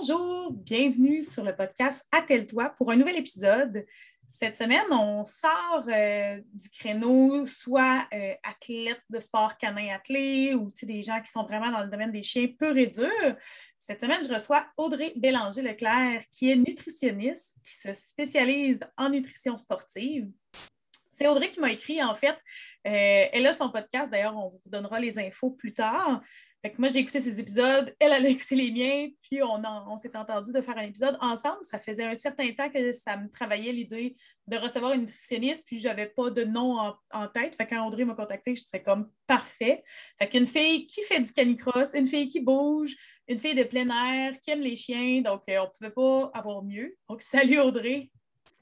Bonjour, bienvenue sur le podcast Attelle-toi pour un nouvel épisode. Cette semaine, on sort euh, du créneau soit euh, athlète de sport canin athlé ou des gens qui sont vraiment dans le domaine des chiens purs et durs. Cette semaine, je reçois Audrey Bélanger-Leclerc, qui est nutritionniste, qui se spécialise en nutrition sportive. C'est Audrey qui m'a écrit, en fait. Euh, elle a son podcast, d'ailleurs, on vous donnera les infos plus tard. Fait que moi, j'ai écouté ses épisodes, elle, elle a écouté les miens, puis on, on s'est entendu de faire un épisode ensemble. Ça faisait un certain temps que ça me travaillait l'idée de recevoir une nutritionniste, puis je n'avais pas de nom en, tête. Fait quand Audrey m'a contacté, je disais comme parfait. Fait qu'une fille qui fait du canicross, une fille qui bouge, une fille de plein air, qui aime les chiens, donc euh, on ne pouvait pas avoir mieux. Donc, salut Audrey.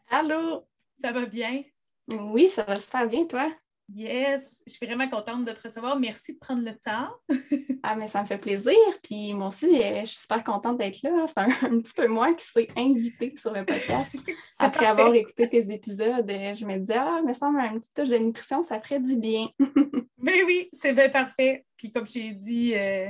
Allô? Ça va bien? Oui, ça va super bien, toi? Yes, je suis vraiment contente de te recevoir. Merci de prendre le temps. ah, mais ça me fait plaisir. Puis moi aussi, euh, je suis super contente d'être là. C'est un, petit peu moi qui s'est invitée sur le podcast. Après avoir écouté tes épisodes, euh, je me disais, ah, me semble un petit touche de nutrition, ça ferait du bien. mais oui, c'est bien parfait. Puis comme j'ai dit, euh,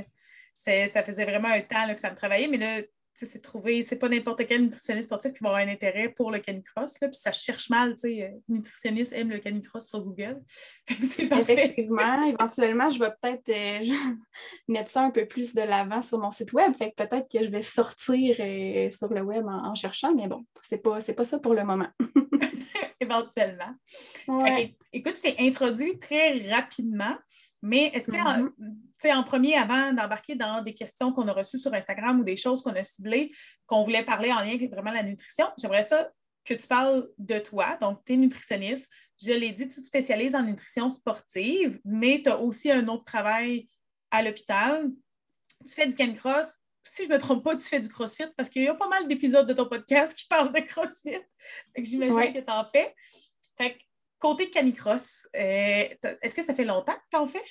ça faisait vraiment un temps que ça me travaillait, mais là, c'est trouver, c'est pas n'importe quel nutritionniste sportif qui va avoir un intérêt pour le canicross, puis ça cherche mal, tu sais, euh, nutritionniste aime le canicross sur Google. Effectivement, éventuellement, je vais peut-être euh, mettre ça un peu plus de l'avant sur mon site web, fait que peut-être que je vais sortir euh, sur le web en, cherchant, mais bon, c'est pas, pas ça pour le moment. éventuellement. écoute, je t'ai introduit très rapidement. Mais est-ce que, mm-hmm. en premier, avant d'embarquer dans des questions qu'on a reçues sur Instagram ou des choses qu'on a ciblées, qu'on voulait parler en lien avec vraiment la nutrition, j'aimerais ça que tu parles de toi. Donc, tu es nutritionniste. Je l'ai dit, tu te spécialises en nutrition sportive, mais tu as aussi un autre travail à l'hôpital. Tu fais du canicross. Si je ne me trompe pas, tu fais du crossfit parce qu'il y a pas mal d'épisodes de ton podcast qui parlent de crossfit. J'imagine que tu en fais. Fait Côté canicross, euh, est-ce que ça fait longtemps que tu en fais?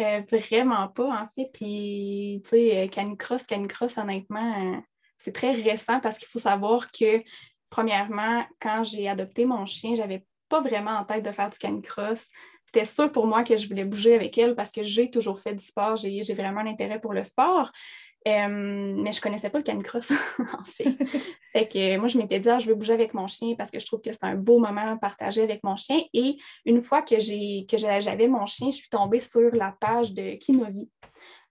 Euh, vraiment pas, en fait. Puis, tu sais, euh, canicross, canicross, honnêtement, c'est très récent parce qu'il faut savoir que, premièrement, quand j'ai adopté mon chien, j'avais pas vraiment en tête de faire du canicross. C'était sûr pour moi que je voulais bouger avec elle parce que j'ai toujours fait du sport, j'ai vraiment un intérêt pour le sport. Euh, mais je ne connaissais pas le canicross, en fait. fait que moi, je m'étais dit, ah, je veux bouger avec mon chien parce que je trouve que c'est un beau moment partagé avec mon chien. Et une fois que, que j'avais mon chien, je suis tombée sur la page de Kinovi.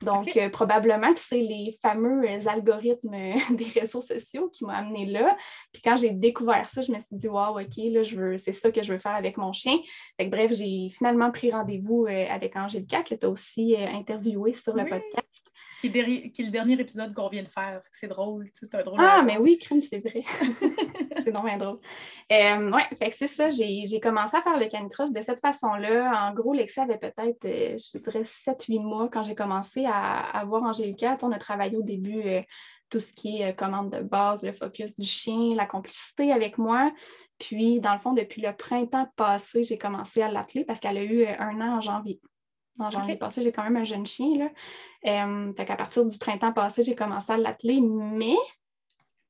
Donc, euh, probablement que c'est les fameux algorithmes des réseaux sociaux qui m'ont amené là. Puis quand j'ai découvert ça, je me suis dit, wow, OK, là, je veux, c'est ça que je veux faire avec mon chien. Fait bref, j'ai finalement pris rendez-vous euh, avec Angélica, que tu as aussi interviewé sur le podcast. Qui est, le dernier épisode qu'on vient de faire. C'est drôle. C'est un drôle. Ah, mais oui, crème, c'est vrai. c'est vraiment drôle. Euh, oui, fait que c'est ça. J'ai commencé à faire le canicross de cette façon-là. En gros, Lexi avait peut-être, euh, je dirais, 7-8 mois quand j'ai commencé à, voir Angélica. On a travaillé au début. Euh, tout ce qui est commande de base, le focus du chien, la complicité avec moi. Puis, dans le fond, depuis le printemps passé, j'ai commencé à l'atteler parce qu'elle a eu un an en janvier. En janvier passé, j'ai quand même un jeune chien. Là. Euh, fait qu'à partir du printemps passé, j'ai commencé à l'atteler, mais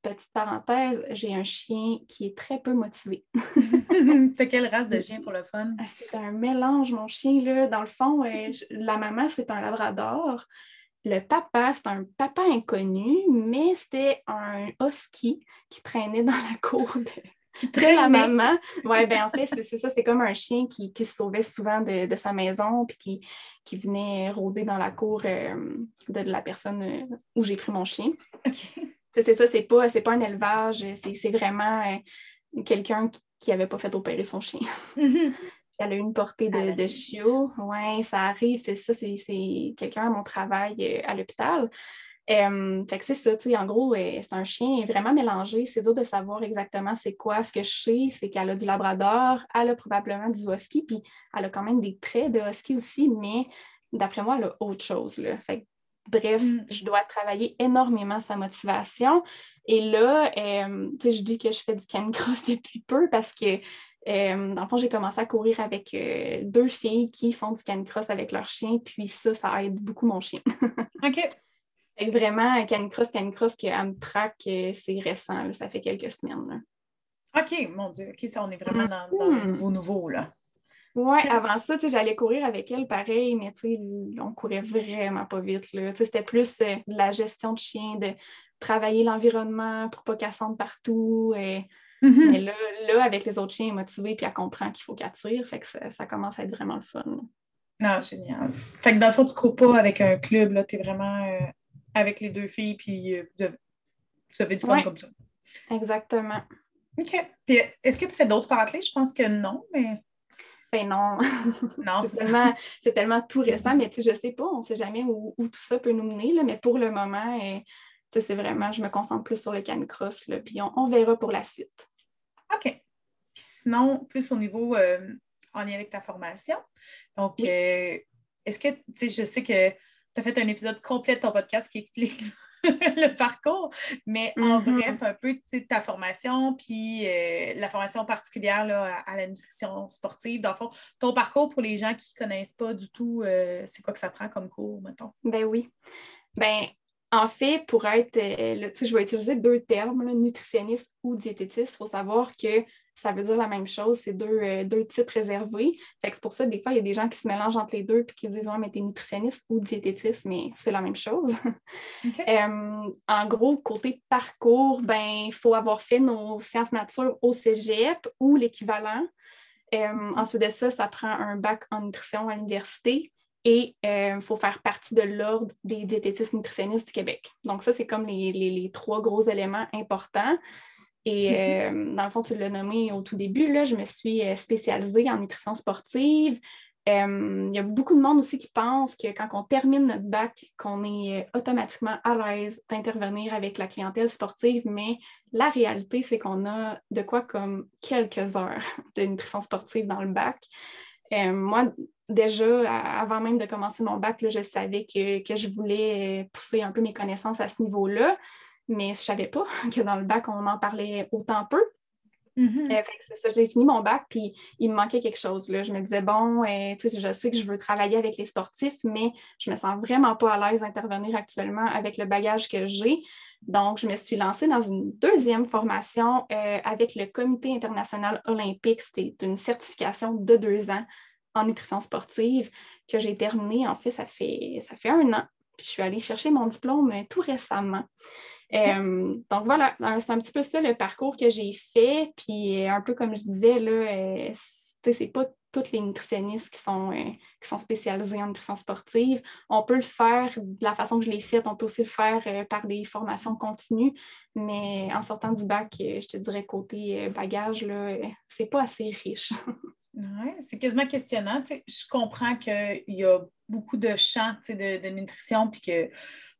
petite parenthèse, j'ai un chien qui est très peu motivé. T'as quelle race de chien pour le fun? Ah, c'est un mélange, mon chien. Là. Dans le fond, euh, la maman, c'est un labrador. Le papa, c'est un papa inconnu, mais c'était un husky qui traînait dans la cour de, qui la maman. Oui, ben en fait, c'est ça, c'est comme un chien qui, se sauvait souvent de, sa maison puis qui, venait rôder dans la cour euh, de, la personne euh, où j'ai pris mon chien. C'est ça, c'est pas, pas un élevage, c'est vraiment euh, quelqu'un qui n'avait pas fait opérer son chien. Elle a eu une portée de, de chiot. Oui, ça arrive, c'est ça, c'est quelqu'un à mon travail à l'hôpital. Euh, fait que c'est ça, tu sais, en gros, euh, c'est un chien vraiment mélangé. C'est dur de savoir exactement c'est quoi. Ce que je sais, c'est qu'elle a du labrador, elle a probablement du husky, puis elle a quand même des traits de husky aussi, mais d'après moi, elle a autre chose. Là. Fait bref, mm. je dois travailler énormément sa motivation. Et là, euh, tu sais, je dis que je fais du canicross depuis peu parce que dans le fond, j'ai commencé à courir avec deux filles qui font du canicross avec leur chien, puis ça, ça aide beaucoup mon chien. OK. Vraiment, Canicross, Canicross, que Amtrak, euh, c'est récent, ça fait quelques semaines. OK, mon Dieu, OK, ça, on est vraiment dans, le hmm. nouveau, nouveau, là. Oui, avant ça, j'allais courir avec elle pareil, mais on courait vraiment pas vite. C'était plus euh, de la gestion de chien, de travailler l'environnement pour pas qu'elle sente partout. Et... Mm-hmm. Mais là, là, avec les autres chiens, elle est motivée puis elle comprend qu'il faut qu'elle tire. Fait que ça, commence à être vraiment le fun. Ah, génial. Fait que dans le fond, tu ne cours pas avec un club, tu es vraiment euh, avec les deux filles, puis euh, vous, avez, du fun comme ça. Exactement. OK. Puis est-ce que tu fais d'autres athlètes? Je pense que non, mais. Ben non. non c'est tellement, tellement, tout récent, mais tu sais, je sais pas, on ne sait jamais où, tout ça peut nous mener, là, mais pour le moment, euh, c'est vraiment, je me concentre plus sur le canicross, là, puis on, verra pour la suite. OK. sinon, plus au niveau euh, en lien avec ta formation. Donc, euh, est-ce que, tu sais, je sais que tu as fait un épisode complet de ton podcast qui explique le parcours, mais en mm-hmm. bref, un peu ta formation, puis euh, la formation particulière là, à, la nutrition sportive. Dans le fond, ton parcours pour les gens qui ne connaissent pas du tout, euh, c'est quoi que ça prend comme cours, mettons? Ben oui. Ben, en fait, pour être, euh, je vais utiliser deux termes, nutritionniste ou diététiste. Il faut savoir que ça veut dire la même chose, c'est deux, euh, deux titres réservés. Fait que c'est pour ça, des fois, il y a des gens qui se mélangent entre les deux et qui disent Ouais, mais t'es nutritionniste ou diététiste, mais c'est la même chose. Euh, en gros, côté parcours, ben, il faut avoir fait nos sciences nature au Cégep ou l'équivalent. Euh, ensuite de ça, ça prend un bac en nutrition à l'université et il faut faire partie de l'ordre des diététistes nutritionnistes du Québec. Donc, ça, c'est comme les, trois gros éléments importants. Et mm-hmm. euh, dans le fond, tu l'as nommé au tout début, là, je me suis euh, spécialisée en nutrition sportive. Euh, il y a beaucoup de monde aussi qui pense que quand on termine notre bac, qu'on est automatiquement à l'aise d'intervenir avec la clientèle sportive, mais la réalité, c'est qu'on a de quoi comme quelques heures de nutrition sportive dans le bac. moi, déjà, avant même de commencer mon bac, là, je savais que, que, je voulais pousser un peu mes connaissances à ce niveau-là mais je ne savais pas que dans le bac, on en parlait autant peu. Mm-hmm. Euh, c'est ça, j'ai fini mon bac, puis il me manquait quelque chose. Là. Je me disais, bon, euh, je sais que je veux travailler avec les sportifs, mais je me sens vraiment pas à l'aise d'intervenir actuellement avec le bagage que j'ai. Donc, je me suis lancée dans une deuxième formation euh, avec le Comité international olympique. C'était une certification de deux ans en nutrition sportive que j'ai terminée. En fait, ça fait, ça fait un an. Puis je suis allée chercher mon diplôme tout récemment. Euh, donc voilà, c'est un petit peu ça le parcours que j'ai fait. Puis euh, un peu comme je disais, là, euh, c'est pas toutes les nutritionnistes qui sont, qui sont spécialisées en nutrition sportive. On peut le faire de la façon que je l'ai fait, on peut aussi le faire par des formations continues, mais en sortant du bac, je te dirais côté bagage, c'est pas assez riche. Oui, c'est quasiment questionnant. je comprends qu'il y a beaucoup de champs de, de nutrition, puis que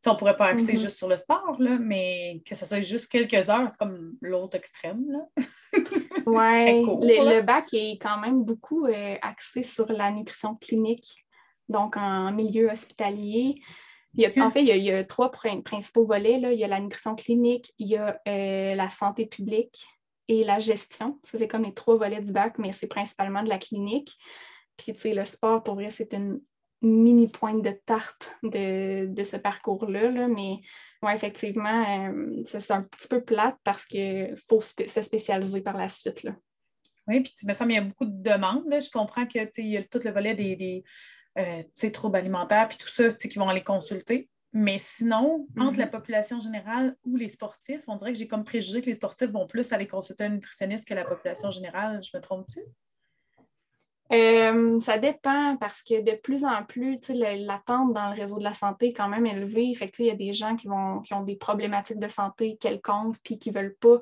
on ne pourrait pas axer mm-hmm. juste sur le sport, là, mais que ce soit juste quelques heures, c'est comme l'autre extrême. oui, le, bac est quand même beaucoup euh, axé sur la nutrition clinique, donc en milieu hospitalier. en fait, il y, a, trois principaux volets. Là. Il y a la nutrition clinique, il y a euh, la santé publique et la gestion. Ça, c'est comme les trois volets du bac, mais c'est principalement de la clinique. Puis, tu sais, le sport, pour vrai, c'est une mini pointe de tarte de, ce parcours-là. Mais ouais, effectivement, euh, c'est un petit peu plate parce qu'il faut se spécialiser par la suite. Là. Oui, puis me semble qu'il y a beaucoup de demandes. Je comprends qu'il y a tout le volet des, des euh, troubles alimentaires puis tout ça qui vont aller consulter. Mais sinon, entre la mm-hmm. population générale ou les sportifs, on dirait que j'ai comme préjugé que les sportifs vont plus aller consulter un nutritionniste que la population générale. Je me trompe-tu? Euh, ça dépend parce que de plus en plus, l'attente dans le réseau de la santé est quand même élevée. Fait il y a des gens qui, vont, qui ont des problématiques de santé quelconques puis qui ne veulent pas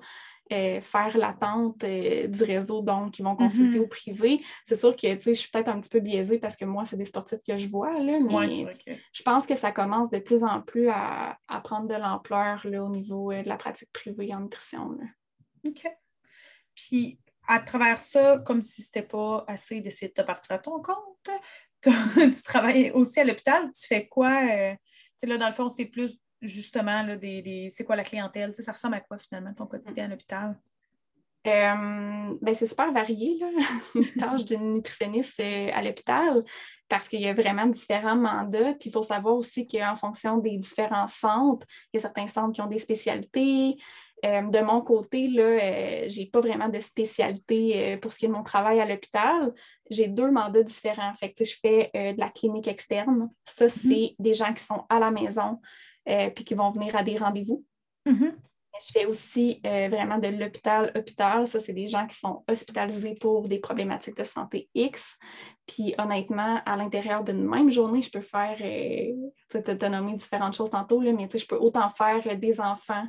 euh, faire l'attente euh, du réseau, donc qui vont consulter mm-hmm. au privé. C'est sûr que je suis peut-être un petit peu biaisée parce que moi, c'est des sportifs que je vois, là, mais je pense que ça commence de plus en plus à, prendre de l'ampleur au niveau de la pratique privée en nutrition. OK. Puis à travers ça, comme si ce n'était pas assez d'essayer de te partir à ton compte, tu travailles aussi à l'hôpital, tu fais quoi? Euh, là, dans le fond, c'est plus justement des, c'est quoi la clientèle? ça ressemble à quoi finalement ton quotidien à l'hôpital? Euh, ben, c'est super varié, là, les tâches d'une nutritionniste euh, à l'hôpital, parce qu'il y a vraiment différents mandats. Puis il faut savoir aussi qu'en fonction des différents centres, il y a certains centres qui ont des spécialités. Euh, de mon côté, là, je n'ai pas vraiment de spécialité pour ce qui est de mon travail à l'hôpital. J'ai deux mandats différents. Fait je fais de la clinique externe. Ça, mm-hmm. c'est des gens qui sont à la maison puis qui vont venir à des rendez-vous. Mm-hmm. Je fais aussi euh, vraiment de l'hôpital-hôpital. Ça, c'est des gens qui sont hospitalisés pour des problématiques de santé X. Puis honnêtement, à l'intérieur d'une même journée, je peux faire, euh, tu as nommé différentes choses tantôt, là, mais je peux autant faire euh, des enfants,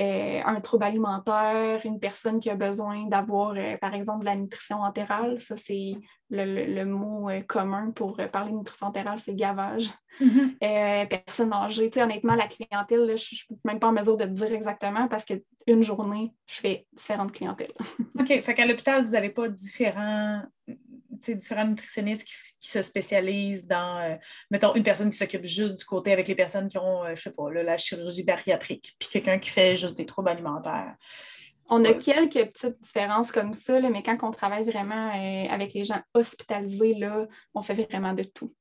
euh, un trouble alimentaire, une personne qui a besoin d'avoir, par exemple, de la nutrition entérale. Ça, c'est le, mot commun pour parler de nutrition entérale, c'est gavage. Mm-hmm. personne âgée. honnêtement, la clientèle, je ne suis même pas en mesure de te dire exactement parce qu'une journée, je fais différentes clientèles. OK. Fait qu'à l'hôpital, vous n'avez pas différents différents nutritionnistes qui, se spécialisent dans, euh, mettons, une personne qui s'occupe juste du côté avec les personnes qui ont, je euh, je sais pas, la chirurgie bariatrique, puis quelqu'un qui fait juste des troubles alimentaires. On a quelques petites différences comme ça, mais quand on travaille vraiment euh, avec les gens hospitalisés, là, on fait vraiment de tout.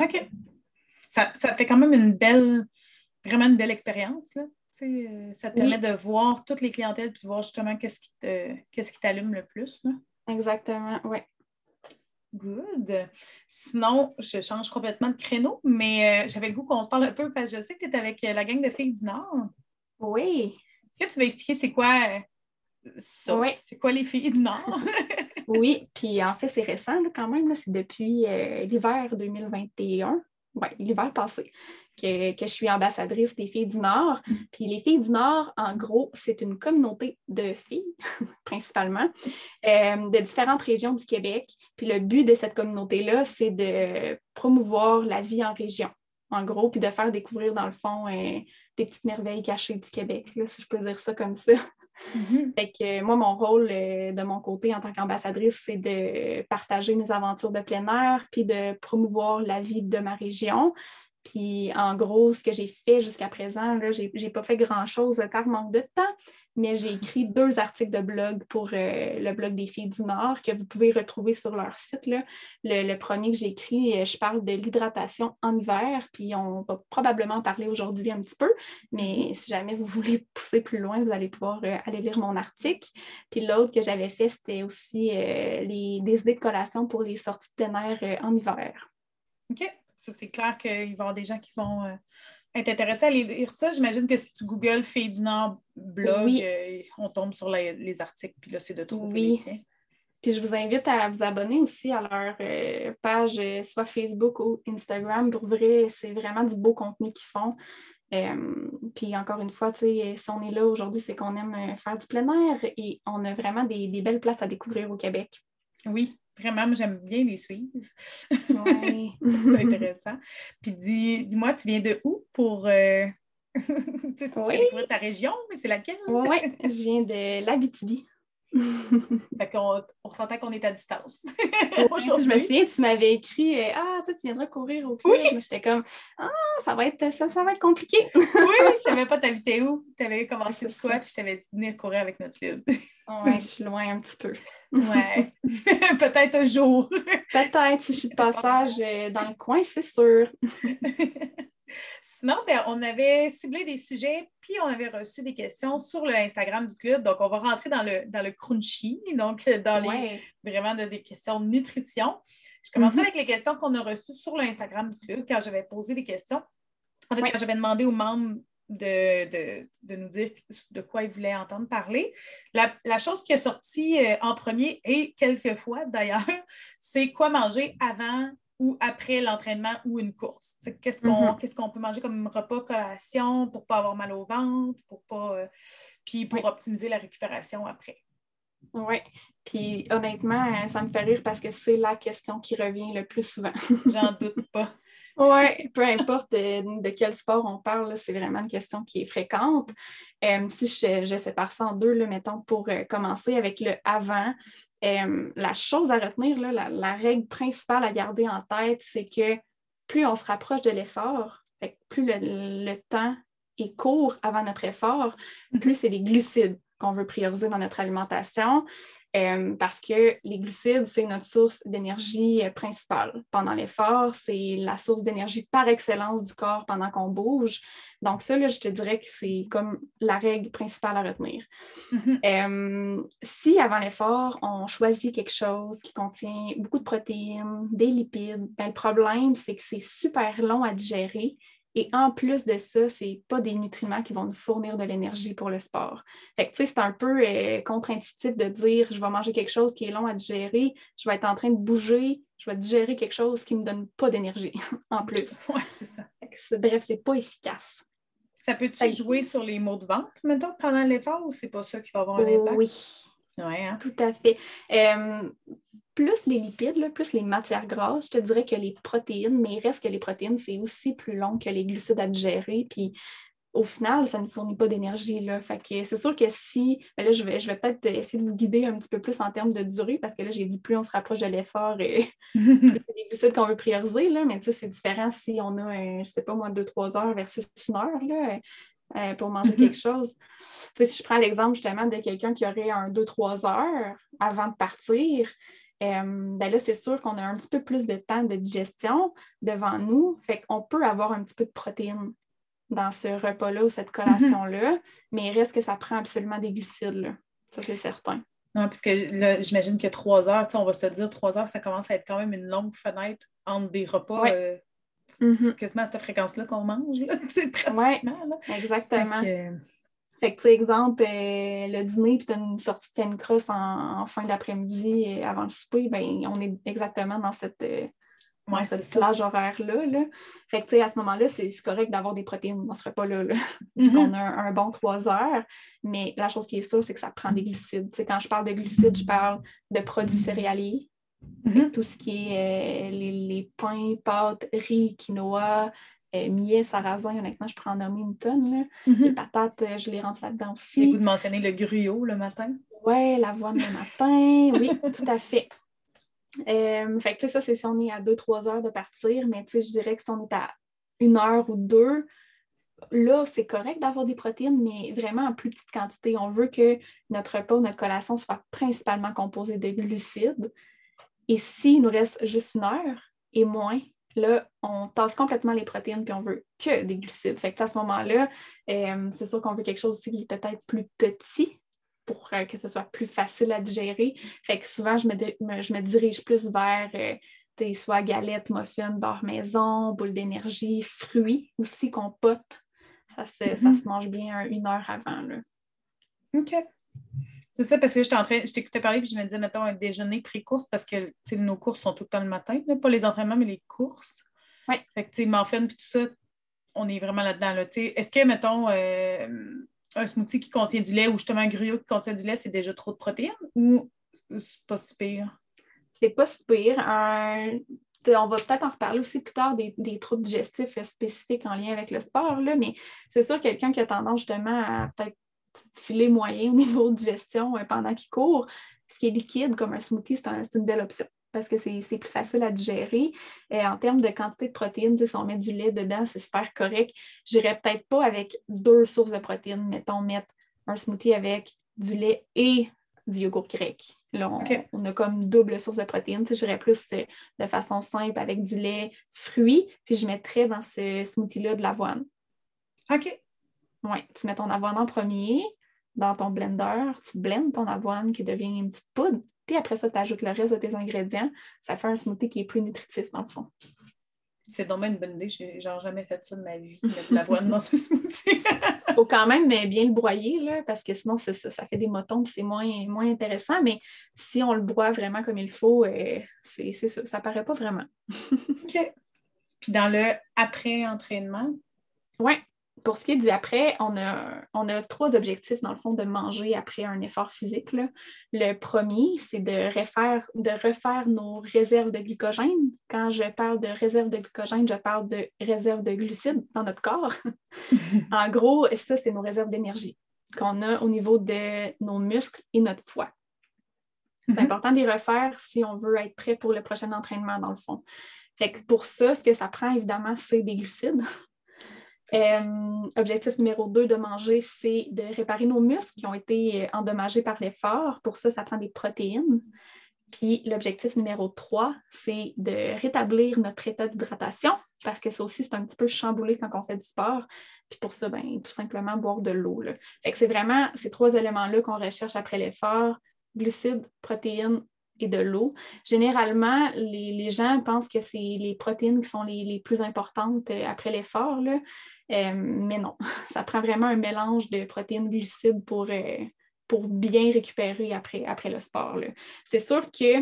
OK. Ça, fait quand même une belle, vraiment une belle expérience. Là. ça te permet de voir toutes les clientèles puis de voir justement qu'est-ce qui, qui t'allume le plus. Là. Exactement, oui. Good. Sinon, je change complètement de créneau, mais euh, j'avais le goût qu'on se parle un peu parce que je sais que tu es avec euh, la gang de filles du Nord. Oui. Est-ce que tu vas expliquer c'est quoi euh, ça? Oui. C'est quoi les filles du Nord? oui, puis en fait, c'est récent quand même. C'est depuis l'hiver 2021. Oui, l'hiver passé que, je suis ambassadrice des Filles du Nord. Mm. Puis les Filles du Nord, en gros, c'est une communauté de filles, principalement, euh, de différentes régions du Québec. Puis le but de cette communauté-là, c'est de promouvoir la vie en région, en gros, puis de faire découvrir, dans le fond, euh, des petites merveilles cachées du Québec, si je peux dire ça comme ça. Mm-hmm. fait que moi, mon rôle euh, de mon côté en tant qu'ambassadrice, c'est de partager mes aventures de plein air, puis de promouvoir la vie de ma région. Puis en gros, ce que j'ai fait jusqu'à présent, je n'ai pas fait grand-chose par manque de temps, mais j'ai écrit deux articles de blog pour euh, le blog des filles du Nord que vous pouvez retrouver sur leur site. Le, premier que j'ai écrit, euh, je parle de l'hydratation en hiver, puis on va probablement en parler aujourd'hui un petit peu, mais si jamais vous voulez pousser plus loin, vous allez pouvoir euh, aller lire mon article. Puis l'autre que j'avais fait, c'était aussi les, des idées de collation pour les sorties de plein en hiver. OK. Ça, c'est clair qu'il va y avoir des gens qui vont euh, être intéressés à lire ça. J'imagine que si tu googles Filles du Nord blog, euh, on tombe sur les, articles, puis là, c'est de trouver oui. Puis je vous invite à vous abonner aussi à leur euh, page, soit Facebook ou Instagram. Pour vrai, c'est vraiment du beau contenu qu'ils font. puis encore une fois, si on est là aujourd'hui, c'est qu'on aime faire du plein air et on a vraiment des, des belles places à découvrir au Québec. Oui, Vraiment, j'aime bien les suivre. Oui. c'est intéressant. Puis dis, dis-moi, tu viens de où pour. Euh... tu sais, oui. ta région, mais c'est laquelle? oui, je viens de l'Abitibi. fait qu'on on s'entend qu'on est à distance. je me souviens, tu m'avais écrit euh, Ah, tu viendras courir au club. Oui. J'étais comme Ah, ça va être ça, ça va être compliqué. oui, je savais pas t'habiter où. Tu avais commencé de quoi, puis je t'avais dit de venir courir avec notre club. oui, je suis loin un petit peu. ouais. Peut-être un jour. Peut-être si je suis de passage euh, dans le coin, c'est sûr. Sinon, ben, on avait ciblé des sujets, puis on avait reçu des questions sur le Instagram du club. Donc, on va rentrer dans le, dans le crunchy, donc dans les vraiment des questions de nutrition. Je commençais mm-hmm. avec les questions qu'on a reçues sur le Instagram du club quand j'avais posé des questions. En fait, quand j'avais demandé aux membres de, nous dire de quoi ils voulaient entendre parler. La, chose qui est sortie euh, en premier et quelquefois d'ailleurs, c'est quoi manger avant ou après l'entraînement ou une course. Mm-hmm. Qu'est-ce qu'on peut manger comme repas collation pour ne pas avoir mal au ventre, pour pas euh, puis pour optimiser la récupération après? Oui. Puis honnêtement, euh, ça me fait rire parce que c'est la question qui revient le plus souvent. J'en doute pas. Oui, peu importe de, quel sport on parle, c'est vraiment une question qui est fréquente. Euh, si je, je, sépare ça en deux, là, mettons, pour commencer avec le avant, euh, la chose à retenir, la, règle principale à garder en tête, c'est que plus on se rapproche de l'effort, plus le, temps est court avant notre effort, mhm. plus c'est les glucides qu'on veut prioriser dans notre alimentation. Euh, parce que les glucides, c'est notre source d'énergie euh, principale. Pendant l'effort, c'est la source d'énergie par excellence du corps pendant qu'on bouge. Donc ça, là, je te dirais que c'est comme la règle principale à retenir. Mm-hmm. si avant l'effort, on choisit quelque chose qui contient beaucoup de protéines, des lipides, ben, le problème, c'est que c'est super long à digérer et en plus de ça, ce n'est pas des nutriments qui vont nous fournir de l'énergie pour le sport. Fait c'est un peu euh, contre-intuitif de dire je vais manger quelque chose qui est long à digérer, je vais être en train de bouger, je vais digérer quelque chose qui ne me donne pas d'énergie en plus. Oui, c'est ça. bref, c'est pas efficace. Ça peut-tu jouer sur les maux de ventre, maintenant, pendant l'effort, ou c'est pas ça qui va avoir un impact? Oui. Ouais, hein? Tout à fait. Euh, plus les lipides, plus les matières grasses, je te dirais que les protéines, mais il reste que les protéines, c'est aussi plus long que les glucides à digérer. Puis au final, ça ne fournit pas d'énergie. C'est sûr que si, ben là, je vais, je vais peut-être essayer de vous guider un petit peu plus en termes de durée, parce que là, j'ai dit plus on se rapproche de l'effort, et plus c'est les glucides qu'on veut prioriser, là, mais c'est différent si on a, un, je sais pas moi, deux, trois heures versus une heure. Là, euh, pour manger quelque chose. si je prends l'exemple justement de quelqu'un qui aurait un deux, trois heures avant de partir, euh, ben là, c'est sûr qu'on a un petit peu plus de temps de digestion devant nous. Fait qu'on peut avoir un petit peu de protéines dans ce repas-là ou cette mhm. collation-là, mais il reste que ça prend absolument des glucides. Là. Ça, c'est certain. Non, parce que là, j'imagine que trois heures, on va se dire trois heures, ça commence à être quand même une longue fenêtre entre des repas. Euh, mhm. c'est quasiment à cette fréquence-là qu'on mange, là, pratiquement. Oui, exactement. Fait que, exemple, euh, le dîner, puis tu as une sortie de crosse en, fin d'après-midi euh, avant le souper, ben, on est exactement dans cette, euh, plage horaire-là. Là. Fait que, à ce moment-là, c'est correct d'avoir des protéines dans ce repas-là. Là. Mm-hmm. On a un, bon trois heures, mais la chose qui est sûre, c'est que ça prend des glucides. quand je parle de glucides, je parle de produits céréaliers. Mm-hmm. Tout ce qui est les, les, pains, pâtes, riz, quinoa, euh, millet, sarrasin, honnêtement, je prends en nommer une tonne. Mhm. Les patates, euh, je les rentre là-dedans aussi. Vous de mentionner le gruau le matin? Oui, l'avoine le matin, oui, tout à fait. Euh, fait que ça, c'est si on est à 2-3 heures de partir, mais je dirais que si on est à une heure ou deux, là, c'est correct d'avoir des protéines, mais vraiment en plus petite quantité. On veut que notre repas ou notre collation soit principalement composé de glucides. Et s'il nous reste juste une heure et moins, Là, on tasse complètement les protéines puis on veut que des glucides. Fait que à ce moment-là, euh, c'est sûr qu'on veut quelque chose aussi qui est peut-être plus petit pour euh, que ce soit plus facile à digérer. Fait que souvent, je me, dirige plus vers euh, soit galettes, muffins, beurre maison, boule d'énergie, fruits aussi, compote. Ça se, ça mm-hmm. se mange bien une heure avant. Là. OK. C'est ça, parce que j'étais en train, je t'écoutais parler, puis je me disais, mettons, un déjeuner pré-course, parce que nos courses sont tout le temps le matin, pas les entraînements, mais les courses. Oui. Fait que, tu sais, muffin, puis tout ça, on est vraiment là-dedans. Là, Est-ce que, mettons, euh, un smoothie qui contient du lait ou justement un gruyot qui contient du lait, c'est déjà trop de protéines ou c'est pas si pire? C'est pas si pire. on va peut-être en reparler aussi plus tard des, des, troubles digestifs spécifiques en lien avec le sport, là, mais c'est sûr quelqu'un qui a tendance justement à peut-être filet moyen au niveau de gestion euh, pendant qu'il court. Ce qui est liquide, comme un smoothie, c'est une belle option parce que c'est plus facile à digérer. Et en termes de quantité de protéines, si on met du lait dedans, c'est super correct. Je n'irais peut-être pas avec deux sources de protéines. Mettons, mettre un smoothie avec du lait et du yogourt grec. Là, on, a comme double source de protéines. Je dirais plus euh, de façon simple avec du lait, fruits, puis je mettrais dans ce smoothie-là de l'avoine. OK. Oui, tu mets ton avoine en premier dans ton blender, tu blendes ton avoine qui devient une petite poudre, puis après ça, tu ajoutes le reste de tes ingrédients. Ça fait un smoothie qui est plus nutritif dans le fond. C'est vraiment une bonne idée. J'ai genre jamais fait ça de ma vie, mettre l'avoine dans un smoothie. Il faut quand même bien le broyer, là, parce que sinon, ça, ça, fait des motons, c'est moins, moins intéressant. Mais si on le broie vraiment comme il faut, euh, c'est ça. Ça paraît pas vraiment. OK. Puis dans le après-entraînement? Oui pour ce qui est du après, on a, on a trois objectifs, dans le fond, de manger après un effort physique. Le premier, c'est de refaire, de refaire nos réserves de glycogène. Quand je parle de réserve de glycogène, je parle de réserve de glucides dans notre corps. en gros, ça, c'est nos réserves d'énergie qu'on a au niveau de nos muscles et notre foie. C'est mm-hmm. important de les refaire si on veut être prêt pour le prochain entraînement, dans le fond. Fait que pour ça, ce que ça prend, évidemment, c'est des glucides. Euh, objectif numéro 2 de manger, c'est de réparer nos muscles qui ont été endommagés par l'effort. Pour ça, ça prend des protéines. Puis l'objectif numéro 3, c'est de rétablir notre état d'hydratation parce que ça aussi, c'est un petit peu chamboulé quand on fait du sport. Puis pour ça, ben, tout simplement boire de l'eau. Fait que c'est vraiment ces trois éléments-là qu'on recherche après l'effort glucides, protéines et de l'eau. Généralement, les, gens pensent que c'est les protéines qui sont les, plus importantes euh, après l'effort, euh, mais non, ça prend vraiment un mélange de protéines glucides pour, euh, bien récupérer après, après le sport. C'est sûr que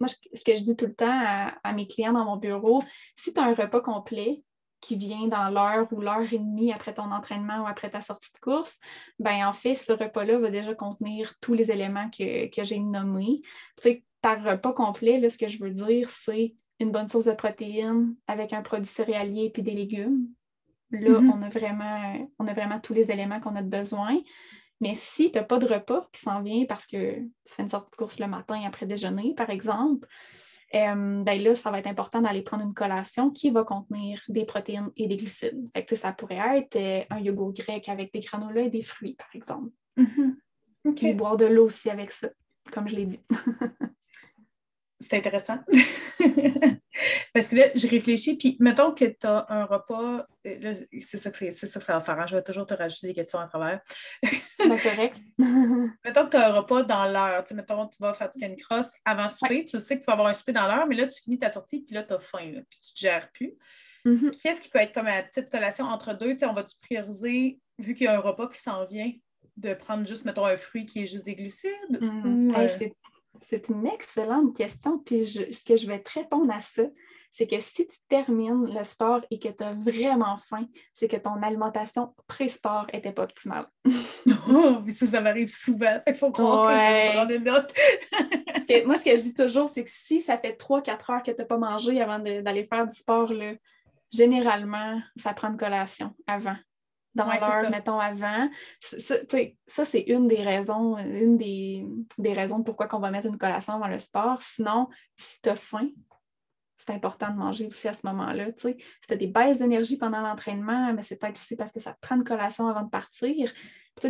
moi, ce que je dis tout le temps à, à mes clients dans mon bureau, si tu as un repas complet, qui vient dans l'heure ou l'heure et demie après ton entraînement ou après ta sortie de course, ben en fait, ce repas-là va déjà contenir tous les éléments que, j'ai nommés. Tu par repas complet, là, ce que je veux dire, c'est une bonne source de protéines avec un produit céréalier et des légumes. Là, mm-hmm. on, a vraiment, on a vraiment tous les éléments qu'on a besoin. Mais si tu n'as pas de repas qui s'en vient parce que tu fais une sortie de course le matin après déjeuner, par exemple, euh, ben là, ça va être important d'aller prendre une collation qui va contenir des protéines et des glucides. ça pourrait être euh, un yogourt grec avec des granolas et des fruits, par exemple. Mm boire de l'eau aussi avec ça, comme je l'ai dit. c'est intéressant. Parce que là, je réfléchis, puis mettons que tu as un repas, euh, c'est ça, que ça va faire, hein, je vais toujours te rajouter des questions à travers. C'est correct. mettons que tu as un repas dans l'heure, tu sais, mettons tu vas faire du canicross avant souper, tu sais que tu vas avoir un souper dans l'heure, mais là, tu finis ta sortie, puis là, tu as faim, puis tu ne te gères plus. Mm-hmm. Qu'est-ce qui peut être comme une petite collation entre deux? Tu sais, on va-tu prioriser, vu qu'il y a un repas qui s'en vient, de prendre juste, mettons, un fruit qui est juste des glucides? Mm. Euh, c'est une excellente question. Puis ce que je vais te répondre à ça, c'est que si tu termines le sport et que tu as vraiment faim, c'est que ton alimentation pré-sport n'était pas optimale. oh, ça, ça m'arrive souvent. Il faut croire que je prendre une note. moi, ce que je dis toujours, c'est que si ça fait 3-4 heures que tu n'as pas mangé avant d'aller faire du sport, là, généralement, ça prend une collation avant dans l'heure, mettons, avant. Ça, c'est une des raisons, une des, des raisons pourquoi on va mettre une collation avant le sport. Sinon, si tu as faim, c'est important de manger aussi à ce moment-là. Si tu as des baisses d'énergie pendant l'entraînement, mais c'est peut-être aussi parce que ça prend une collation avant de partir.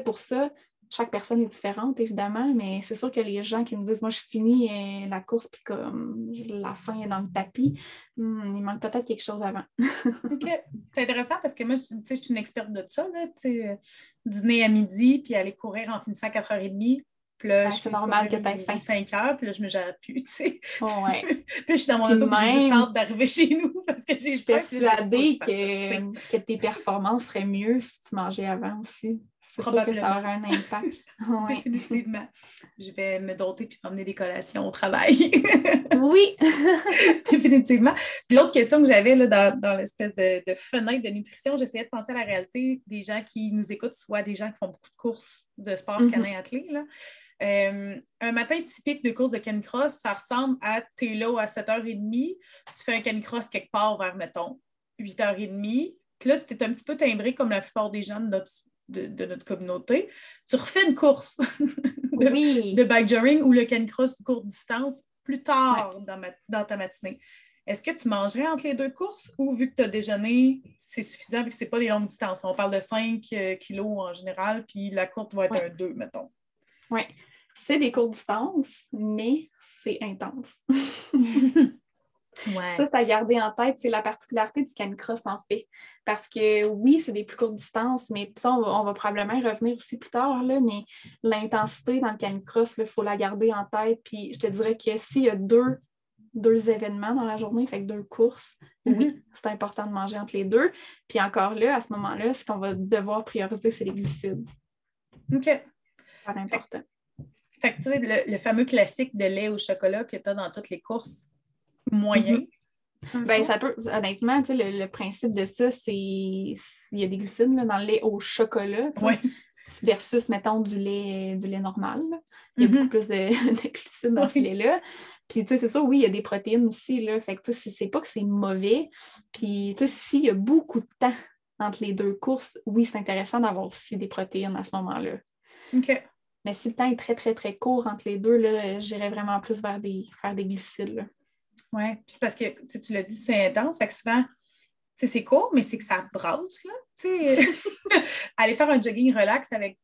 pour ça, chaque personne est différente, évidemment, mais c'est sûr que les gens qui me disent Moi, je finis euh, la course, puis comme la fin est dans le tapis, hmm, il manque peut-être quelque chose avant. OK. C'est intéressant parce que moi, je suis une experte de ça. Là, euh, dîner à midi, puis aller courir en finissant à 4h30. Puis là, c'est normal que tu aies faim. 5 heures, puis là, je me gère plus, tu sais. ouais. puis je suis dans mon auto, j'ai juste hâte d'arriver chez nous parce que j'ai Je suis persuadée que, que tes performances seraient mieux si tu mangeais avant aussi. Probablement. que ça aura un impact. Définitivement. Je vais me doter puis m'emmener des collations au travail. oui. Définitivement. l'autre question que j'avais dans, dans l'espèce de, fenêtre de nutrition, j'essayais de penser à la réalité des gens qui nous écoutent, soit des gens qui font beaucoup de courses de sport mm-hmm. canin athlé. Euh, un matin typique de course de canicross, ça ressemble à t'es là à 7h30, tu fais un canicross quelque part vers, mettons, 8h30. Puis là, c'était un petit peu timbré comme la plupart des gens de notre, de, notre communauté, tu refais une course de, de bike jogging ou le canicross de courte distance plus tard dans, ta matinée. Est-ce que tu mangerais entre les deux courses ou vu que tu as déjeuné, c'est suffisant vu que ce n'est pas des longues distances? On parle de 5 euh, kilos en général, puis la courte va être un 2, mettons. Oui, c'est des courtes distances, mais c'est intense. Ça, c'est à garder en tête. C'est la particularité du canicross, en fait. Parce que oui, c'est des plus courtes distances, mais ça, on va, probablement y revenir aussi plus tard, là, mais l'intensité dans le canicross, il faut la garder en tête. Puis je te dirais que s'il y a deux, deux événements dans la journée, fait que deux courses, oui, mm-hmm. c'est important de manger entre les deux. Puis encore là, à ce moment-là, ce qu'on va devoir prioriser, c'est les glucides. OK. C'est important. Fait que tu sais, le, fameux classique de lait au chocolat que tu as dans toutes les courses, moyen. Mhm. Ben, ça peut, honnêtement, le, le, principe de ça, c'est il y a des glucides dans le lait au chocolat. Versus, mettons, du lait, du lait normal. Il y a mhm. beaucoup plus de, glucides dans ce lait-là. Puis, tu sais, c'est ça, oui, il y a des protéines aussi, là. Fait que, c'est pas que c'est mauvais. Puis, tu sais, s'il y a beaucoup de temps entre les deux courses, oui, c'est intéressant d'avoir aussi des protéines à ce moment-là. OK. Mais si le temps est très, très, très court entre les deux, là, j'irais vraiment plus vers des, faire des glucides. Oui, puis c'est parce que tu l'as dit, c'est intense. Fait que souvent, c'est court, mais c'est que ça brasse, là. aller faire un jogging relax avec,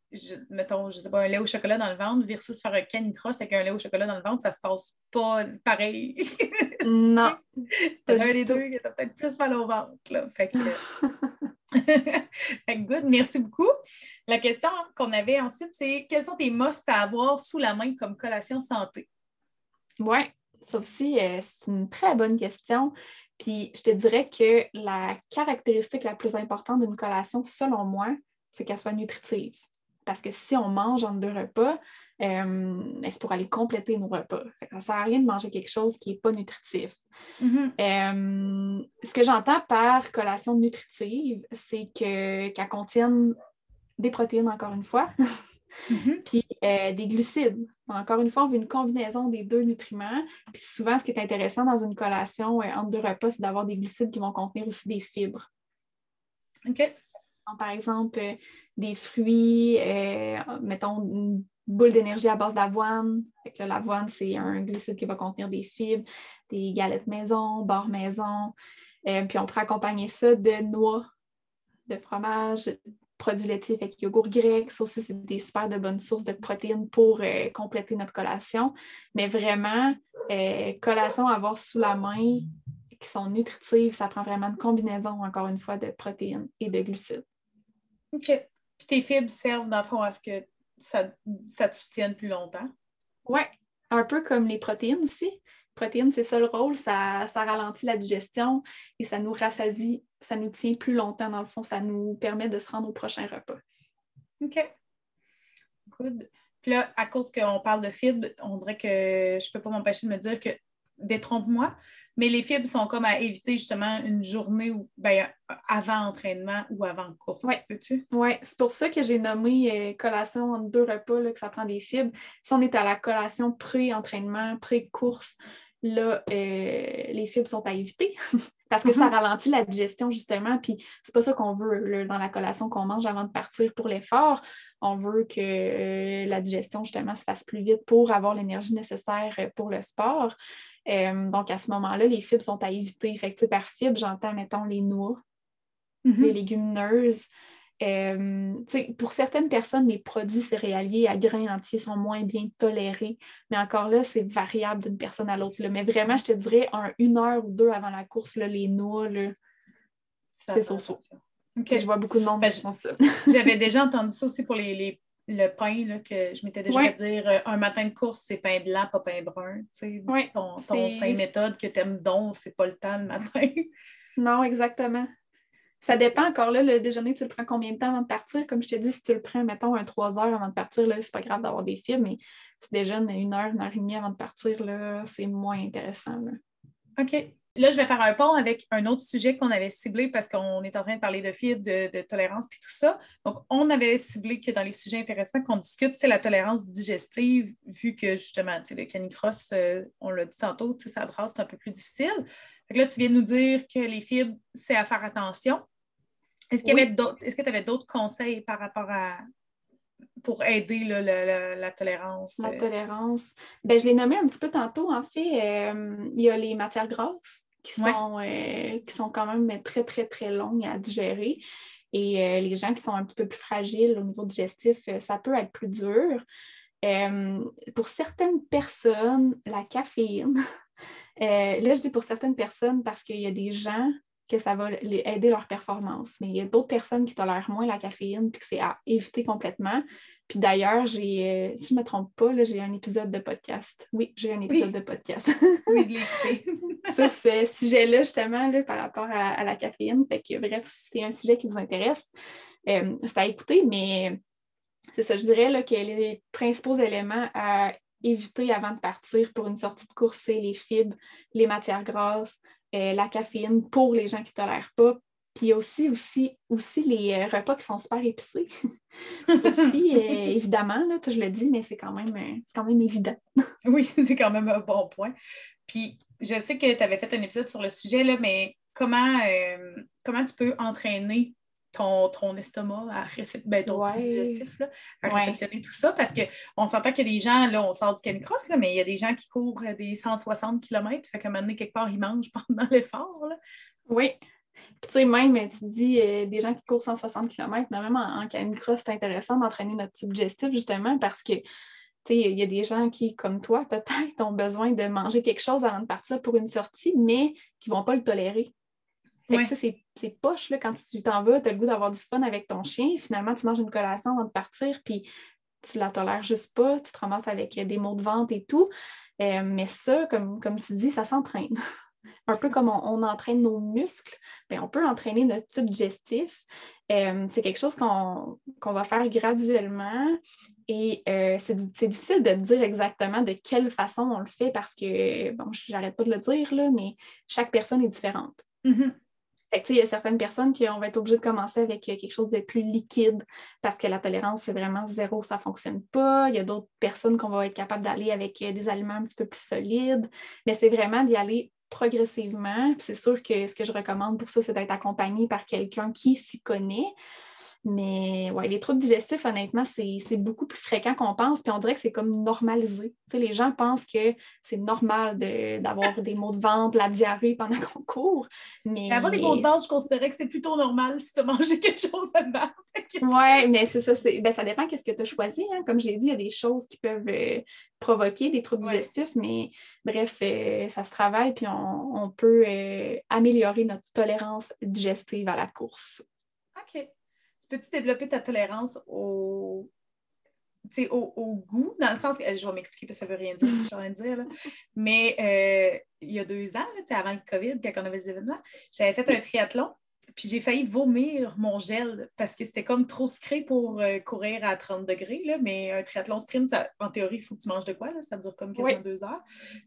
mettons, je sais pas, un lait au chocolat dans le ventre versus faire un canicross avec un lait au chocolat dans le ventre, ça se passe pas pareil. non. T'as un des deux qui a peut-être plus mal au ventre, là. Fait que... good, merci beaucoup. La question qu'on avait ensuite, c'est quels sont tes musts à avoir sous la main comme collation santé? Oui, ça aussi, euh, c'est une très bonne question. Puis je te dirais que la caractéristique la plus importante d'une collation, selon moi, c'est qu'elle soit nutritive. Parce que si on mange entre deux repas, euh, c'est pour aller compléter nos repas. ça ne sert à rien de manger quelque chose qui n'est pas nutritif. Mm-hmm. Euh, ce que j'entends par collation nutritive, c'est qu'elle contienne des protéines, encore une fois, mm-hmm. puis euh, des glucides. Encore une fois, on veut une combinaison des deux nutriments. Puis souvent, ce qui est intéressant dans une collation entre deux repas, c'est d'avoir des glucides qui vont contenir aussi des fibres. OK par exemple, euh, des fruits, euh, mettons une boule d'énergie à base d'avoine. L'avoine, c'est un glucide qui va contenir des fibres, des galettes maison, beurre maison. Euh, puis on pourrait accompagner ça de noix, de fromage, produits laitiers avec yogourt grec. Ça aussi, c'est des super de bonnes sources de protéines pour compléter notre collation. Mais vraiment, collation à avoir sous la main qui sont nutritives, ça prend vraiment une combinaison, encore une fois, de protéines et de glucides. OK. Puis tes fibres servent, dans le fond, à ce que ça, ça te soutienne plus longtemps? Oui, un peu comme les protéines aussi. Protéines, c'est ça le rôle, ça, ça ralentit la digestion et ça nous rassasie, ça nous tient plus longtemps, dans le fond, ça nous permet de se rendre au prochain repas. OK. Good. Puis là, à cause qu'on parle de fibres, on dirait que je ne peux pas m'empêcher de me dire que détrompe-moi, mais les fibres sont comme à éviter justement une journée ou ben, avant entraînement ou avant course. Oui, ouais, c'est pour ça que j'ai nommé euh, collation en deux repas, que ça prend des fibres. Si on est à la collation pré-entraînement, pré-course, là, euh, les fibres sont à éviter parce que ça mhm. ralentit la digestion, justement. Puis c'est pas ça qu'on veut dans la collation qu'on mange avant de partir pour l'effort. On veut que euh, la digestion, justement, se fasse plus vite pour avoir l'énergie nécessaire pour le sport. Euh, donc, à ce moment-là, les fibres sont à éviter. Fait que, par fibre, j'entends, mettons, les noix, mhm. les légumineuses. Euh, pour certaines personnes, les produits céréaliers à grains entiers sont moins bien tolérés, mais encore là, c'est variable d'une personne à l'autre. Mais vraiment, je te dirais, une heure ou deux avant la course, les noix, c'est so, -so. Je vois beaucoup de monde ben, qui font ça. J'avais déjà entendu ça aussi pour les le pain, là, que je m'étais déjà ouais. dire euh, un matin de course, c'est pain blanc, pas pain brun. Oui, ton ton cinq méthodes que tu aimes donc, c'est pas le temps le matin. non, exactement. Ça dépend encore là, le déjeuner, tu le prends combien de temps avant de partir? Comme je te dis, si tu le prends, mettons, un 3 heures avant de partir, là, c'est pas grave d'avoir des fibres, mais si tu déjeunes une heure, une heure et demie avant de partir, là, c'est moins intéressant. Là. OK. Là, je vais faire un pont avec un autre sujet qu'on avait ciblé parce qu'on est en train de parler de fibres, de, tolérance puis tout ça. Donc, on avait ciblé que dans les sujets intéressants qu'on discute, c'est la tolérance digestive, vu que justement, le canicross, euh, on l'a dit tantôt, ça brasse, c'est un peu plus difficile. Fait là, tu viens de nous dire que les fibres, c'est à faire attention. Est-ce qu'il y avait d'autres, est-ce que tu avais d'autres conseils par rapport à, pour aider la, tolérance? La euh? tolérance. Ben, je l'ai nommé un petit peu tantôt. En fait, euh, il y a les matières grasses qui sont, euh, qui sont quand même très, très, très longues à digérer. Et les gens qui sont un petit peu plus fragiles au niveau digestif, ça peut être plus dur. pour certaines personnes, la caféine, là, je dis pour certaines personnes parce qu'il y a des gens que ça va les aider leur performance. Mais il y a d'autres personnes qui tolèrent moins la caféine, puis que c'est à éviter complètement. Puis d'ailleurs, j'ai, euh, si je ne me trompe pas, j'ai un épisode de podcast. Oui, j'ai un épisode de podcast. oui, je l'ai. Sur ce sujet-là, justement, là, par rapport à, la caféine. Fait que bref, c'est un sujet qui vous intéresse, euh, c'est à écouter, mais c'est ça, je dirais là, que les principaux éléments à éviter avant de partir pour une sortie de course, c'est les fibres, les matières grasses, euh, la caféine pour les gens qui ne tolèrent pas. Puis il y a aussi, aussi, aussi les euh, repas qui sont super épicés. c'est aussi, euh, évidemment, là, je le dis, mais c'est quand, même, quand même évident. oui, c'est quand même un bon point. Puis je sais que tu avais fait un épisode sur le sujet, là, mais comment, comment tu peux entraîner ton, ton estomac à, ben, ton digestif, à réceptionner tout ça. Parce qu'on s'entend qu'il y a des gens, là, on sort du canicross, là, mais il y a des gens qui courent des 160 km, fait qu'à un moment donné, quelque part, ils mangent pendant l'effort. Oui. Puis, tu sais, même, tu dis euh, des gens qui courent 160 km, mais même en, en cross, c'est intéressant d'entraîner notre tube digestif justement parce que, tu sais, il y a des gens qui, comme toi, peut-être ont besoin de manger quelque chose avant de partir pour une sortie, mais qui ne vont pas le tolérer. Fait que, c'est poche, là, quand tu t'en vas, tu as le goût d'avoir du fun avec ton chien. Finalement, tu manges une collation avant de partir, puis tu la tolères juste pas, tu te ramasses avec des maux de vente et tout. Euh, mais ça, comme, comme tu dis, ça s'entraîne. un peu comme on, entraîne nos muscles, bien, on peut entraîner notre tube digestif. Euh, c'est quelque chose qu'on va faire graduellement et euh, c'est difficile de dire exactement de quelle façon on le fait parce que, bon, j'arrête pas de le dire, là, mais chaque personne est différente. Mm-hmm. Il y a certaines personnes qui on va être obligé de commencer avec quelque chose de plus liquide parce que la tolérance, c'est vraiment zéro, ça ne fonctionne pas. Il y a d'autres personnes qu'on va être capable d'aller avec des aliments un petit peu plus solides. Mais c'est vraiment d'y aller progressivement. C'est sûr que ce que je recommande pour ça, c'est d'être accompagné par quelqu'un qui s'y connaît. Mais ouais, les troubles digestifs, honnêtement, c'est beaucoup plus fréquent qu'on pense, puis on dirait que c'est comme normalisé. les gens pensent que c'est normal d'avoir des maux de ventre, la diarrhée pendant qu'on court. Mais avoir des maux de ventre, je considérais que c'est plutôt normal si tu as mangé quelque chose avant. oui, mais c'est ça. Ben, ça dépend qu'est-ce que tu as choisi. Hein. Comme je l'ai dit, il y a des choses qui peuvent euh, provoquer des troubles digestifs, mais bref, euh, ça se travaille, puis on, peut euh, améliorer notre tolérance digestive à la course. OK peux-tu développer ta tolérance au, au, au, goût, dans le sens que je vais m'expliquer parce que ça ne veut rien dire ce que je suis en train de dire. Mais euh, il y a deux ans, avant le COVID, quand on avait des événements, j'avais fait un triathlon. Puis j'ai failli vomir mon gel parce que c'était comme trop sucré pour euh, courir à 30 degrés. Là, mais un triathlon sprint, en théorie, il faut que tu manges de quoi? Là, ça dure comme quasiment deux heures.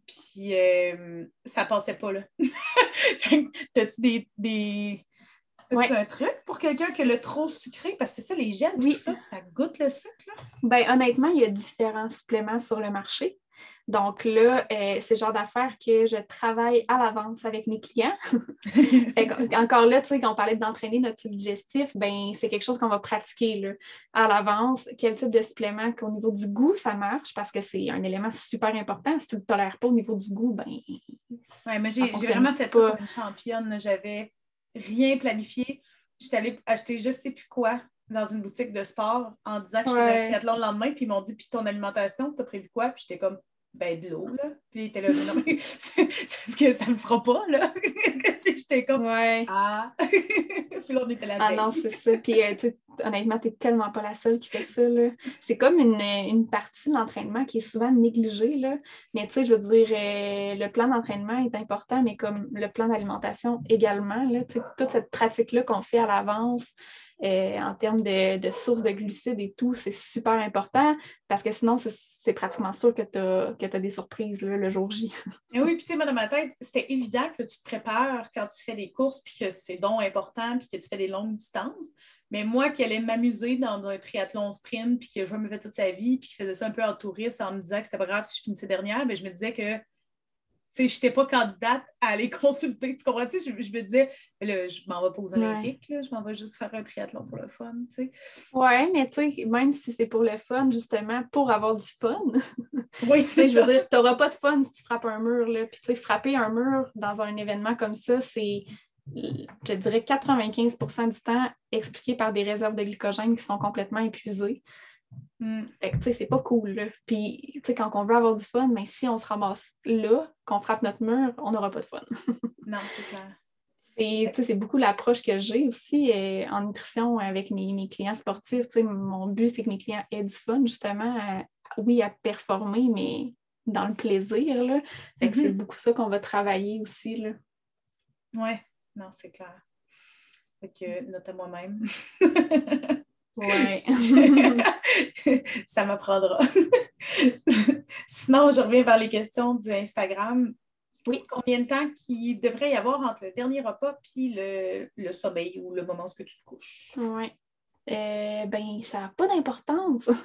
Puis euh, ça passait pas. là. T'as-tu des, des, Ouais. un truc pour quelqu'un qui a le trop sucré? Parce que c'est ça, les gels, oui. ça, ça goûte le sucre. Là. Ben, honnêtement, il y a différents suppléments sur le marché. Donc là, euh, c'est le genre d'affaires que je travaille à l'avance avec mes clients. encore là, tu sais, quand on parlait d'entraîner notre type digestif, ben, c'est quelque chose qu'on va pratiquer là, à l'avance. Quel type de supplément qu'au niveau du goût, ça marche? Parce que c'est un élément super important. Si tu ne le tolères pas au niveau du goût, ben. Oui, mais j'ai vraiment fait ça comme une championne. J'avais rien planifié. J'étais allée acheter je sais plus quoi dans une boutique de sport en disant que je faisais un triathlon le lendemain, puis ils m'ont dit Puis ton alimentation, tu as prévu quoi? Puis j'étais comme Ben de l'eau, là. Puis il était là, non, mais c'est ce que ça me fera pas, là. j'étais comme Ah! puis là, on était là. Ah non, c'est ça. Puis euh, honnêtement, tu n'es tellement pas la seule qui fait ça. C'est comme une, partie de l'entraînement qui est souvent négligée. Là. Mais tu sais, je veux dire, euh, le plan d'entraînement est important, mais comme le plan d'alimentation également. Là, toute cette pratique-là qu'on fait à l'avance, euh, en termes de, sources de glucides et tout, c'est super important parce que sinon, c'est pratiquement sûr que tu as, des surprises le jour J. Et oui, puis tu sais, moi, dans ma tête, c'était évident que tu te prépares quand tu fais des courses puis que c'est donc important puis que tu fais des longues distances. Mais moi qui allais m'amuser dans un triathlon sprint, puis que je me faire toute sa vie, puis qui faisait ça un peu en touriste en me disant que c'était pas grave si je finissais dernière, mais je me disais que je n'étais pas candidate à aller consulter. Tu comprends? Je, je me disais, là, je m'en vais pas aux Olympiques, je m'en vais juste faire un triathlon pour le fun. Oui, mais tu sais, même si c'est pour le fun, justement, pour avoir du fun. Oui, c'est Je veux dire, tu n'auras pas de fun si tu frappes un mur. Là. Puis, tu sais, frapper un mur dans un événement comme ça, c'est je dirais 95% du temps expliqué par des réserves de glycogène qui sont complètement épuisées. Hmm. Fait que, tu sais, c'est pas cool. Puis, tu sais, quand on veut avoir du fun, mais si on se ramasse là, qu'on frappe notre mur, on n'aura pas de fun. non, c'est clair. Et c'est beaucoup l'approche que j'ai aussi euh, en nutrition avec mes, clients sportifs. Mon but, c'est que mes clients aient du fun, justement, oui, à performer, mais dans le plaisir. Là. Fait que c'est mm-hmm. beaucoup ça qu'on va travailler aussi. Oui, non, c'est clair. Fait que, note à moi-même. ouais. Ça m'apprendra. Sinon, je reviens vers les questions du Instagram. Oui. Combien de temps qu'il devrait y avoir entre le dernier repas et le, sommeil ou le moment où tu te couches? Oui. Euh, ben, ça n'a pas d'importance.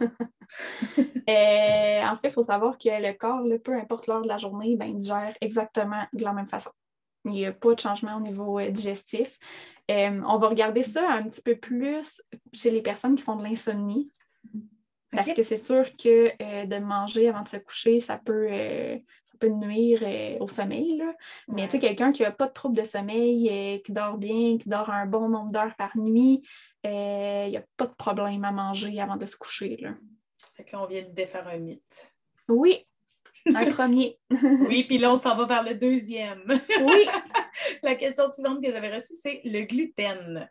Euh, en fait, il faut savoir que le corps, peu importe l'heure de la journée, ben, il digère exactement de la même façon. Il n'y a pas de changement au niveau euh, digestif. Euh, on va regarder ça un petit peu plus chez les personnes qui font de l'insomnie. Parce que c'est sûr que euh, de manger avant de se coucher, ça peut, peut nuire euh, au sommeil. Là. Mais tu sais, quelqu'un qui n'a pas de trouble de sommeil, euh, qui dort bien, qui dort un bon nombre d'heures par nuit, il n'y a pas de problème à manger avant de se coucher. Là. Fait que là, on vient de défaire un mythe. Oui, un premier. oui, puis là, on s'en va vers le deuxième. oui. La question suivante que j'avais reçue, c'est le gluten.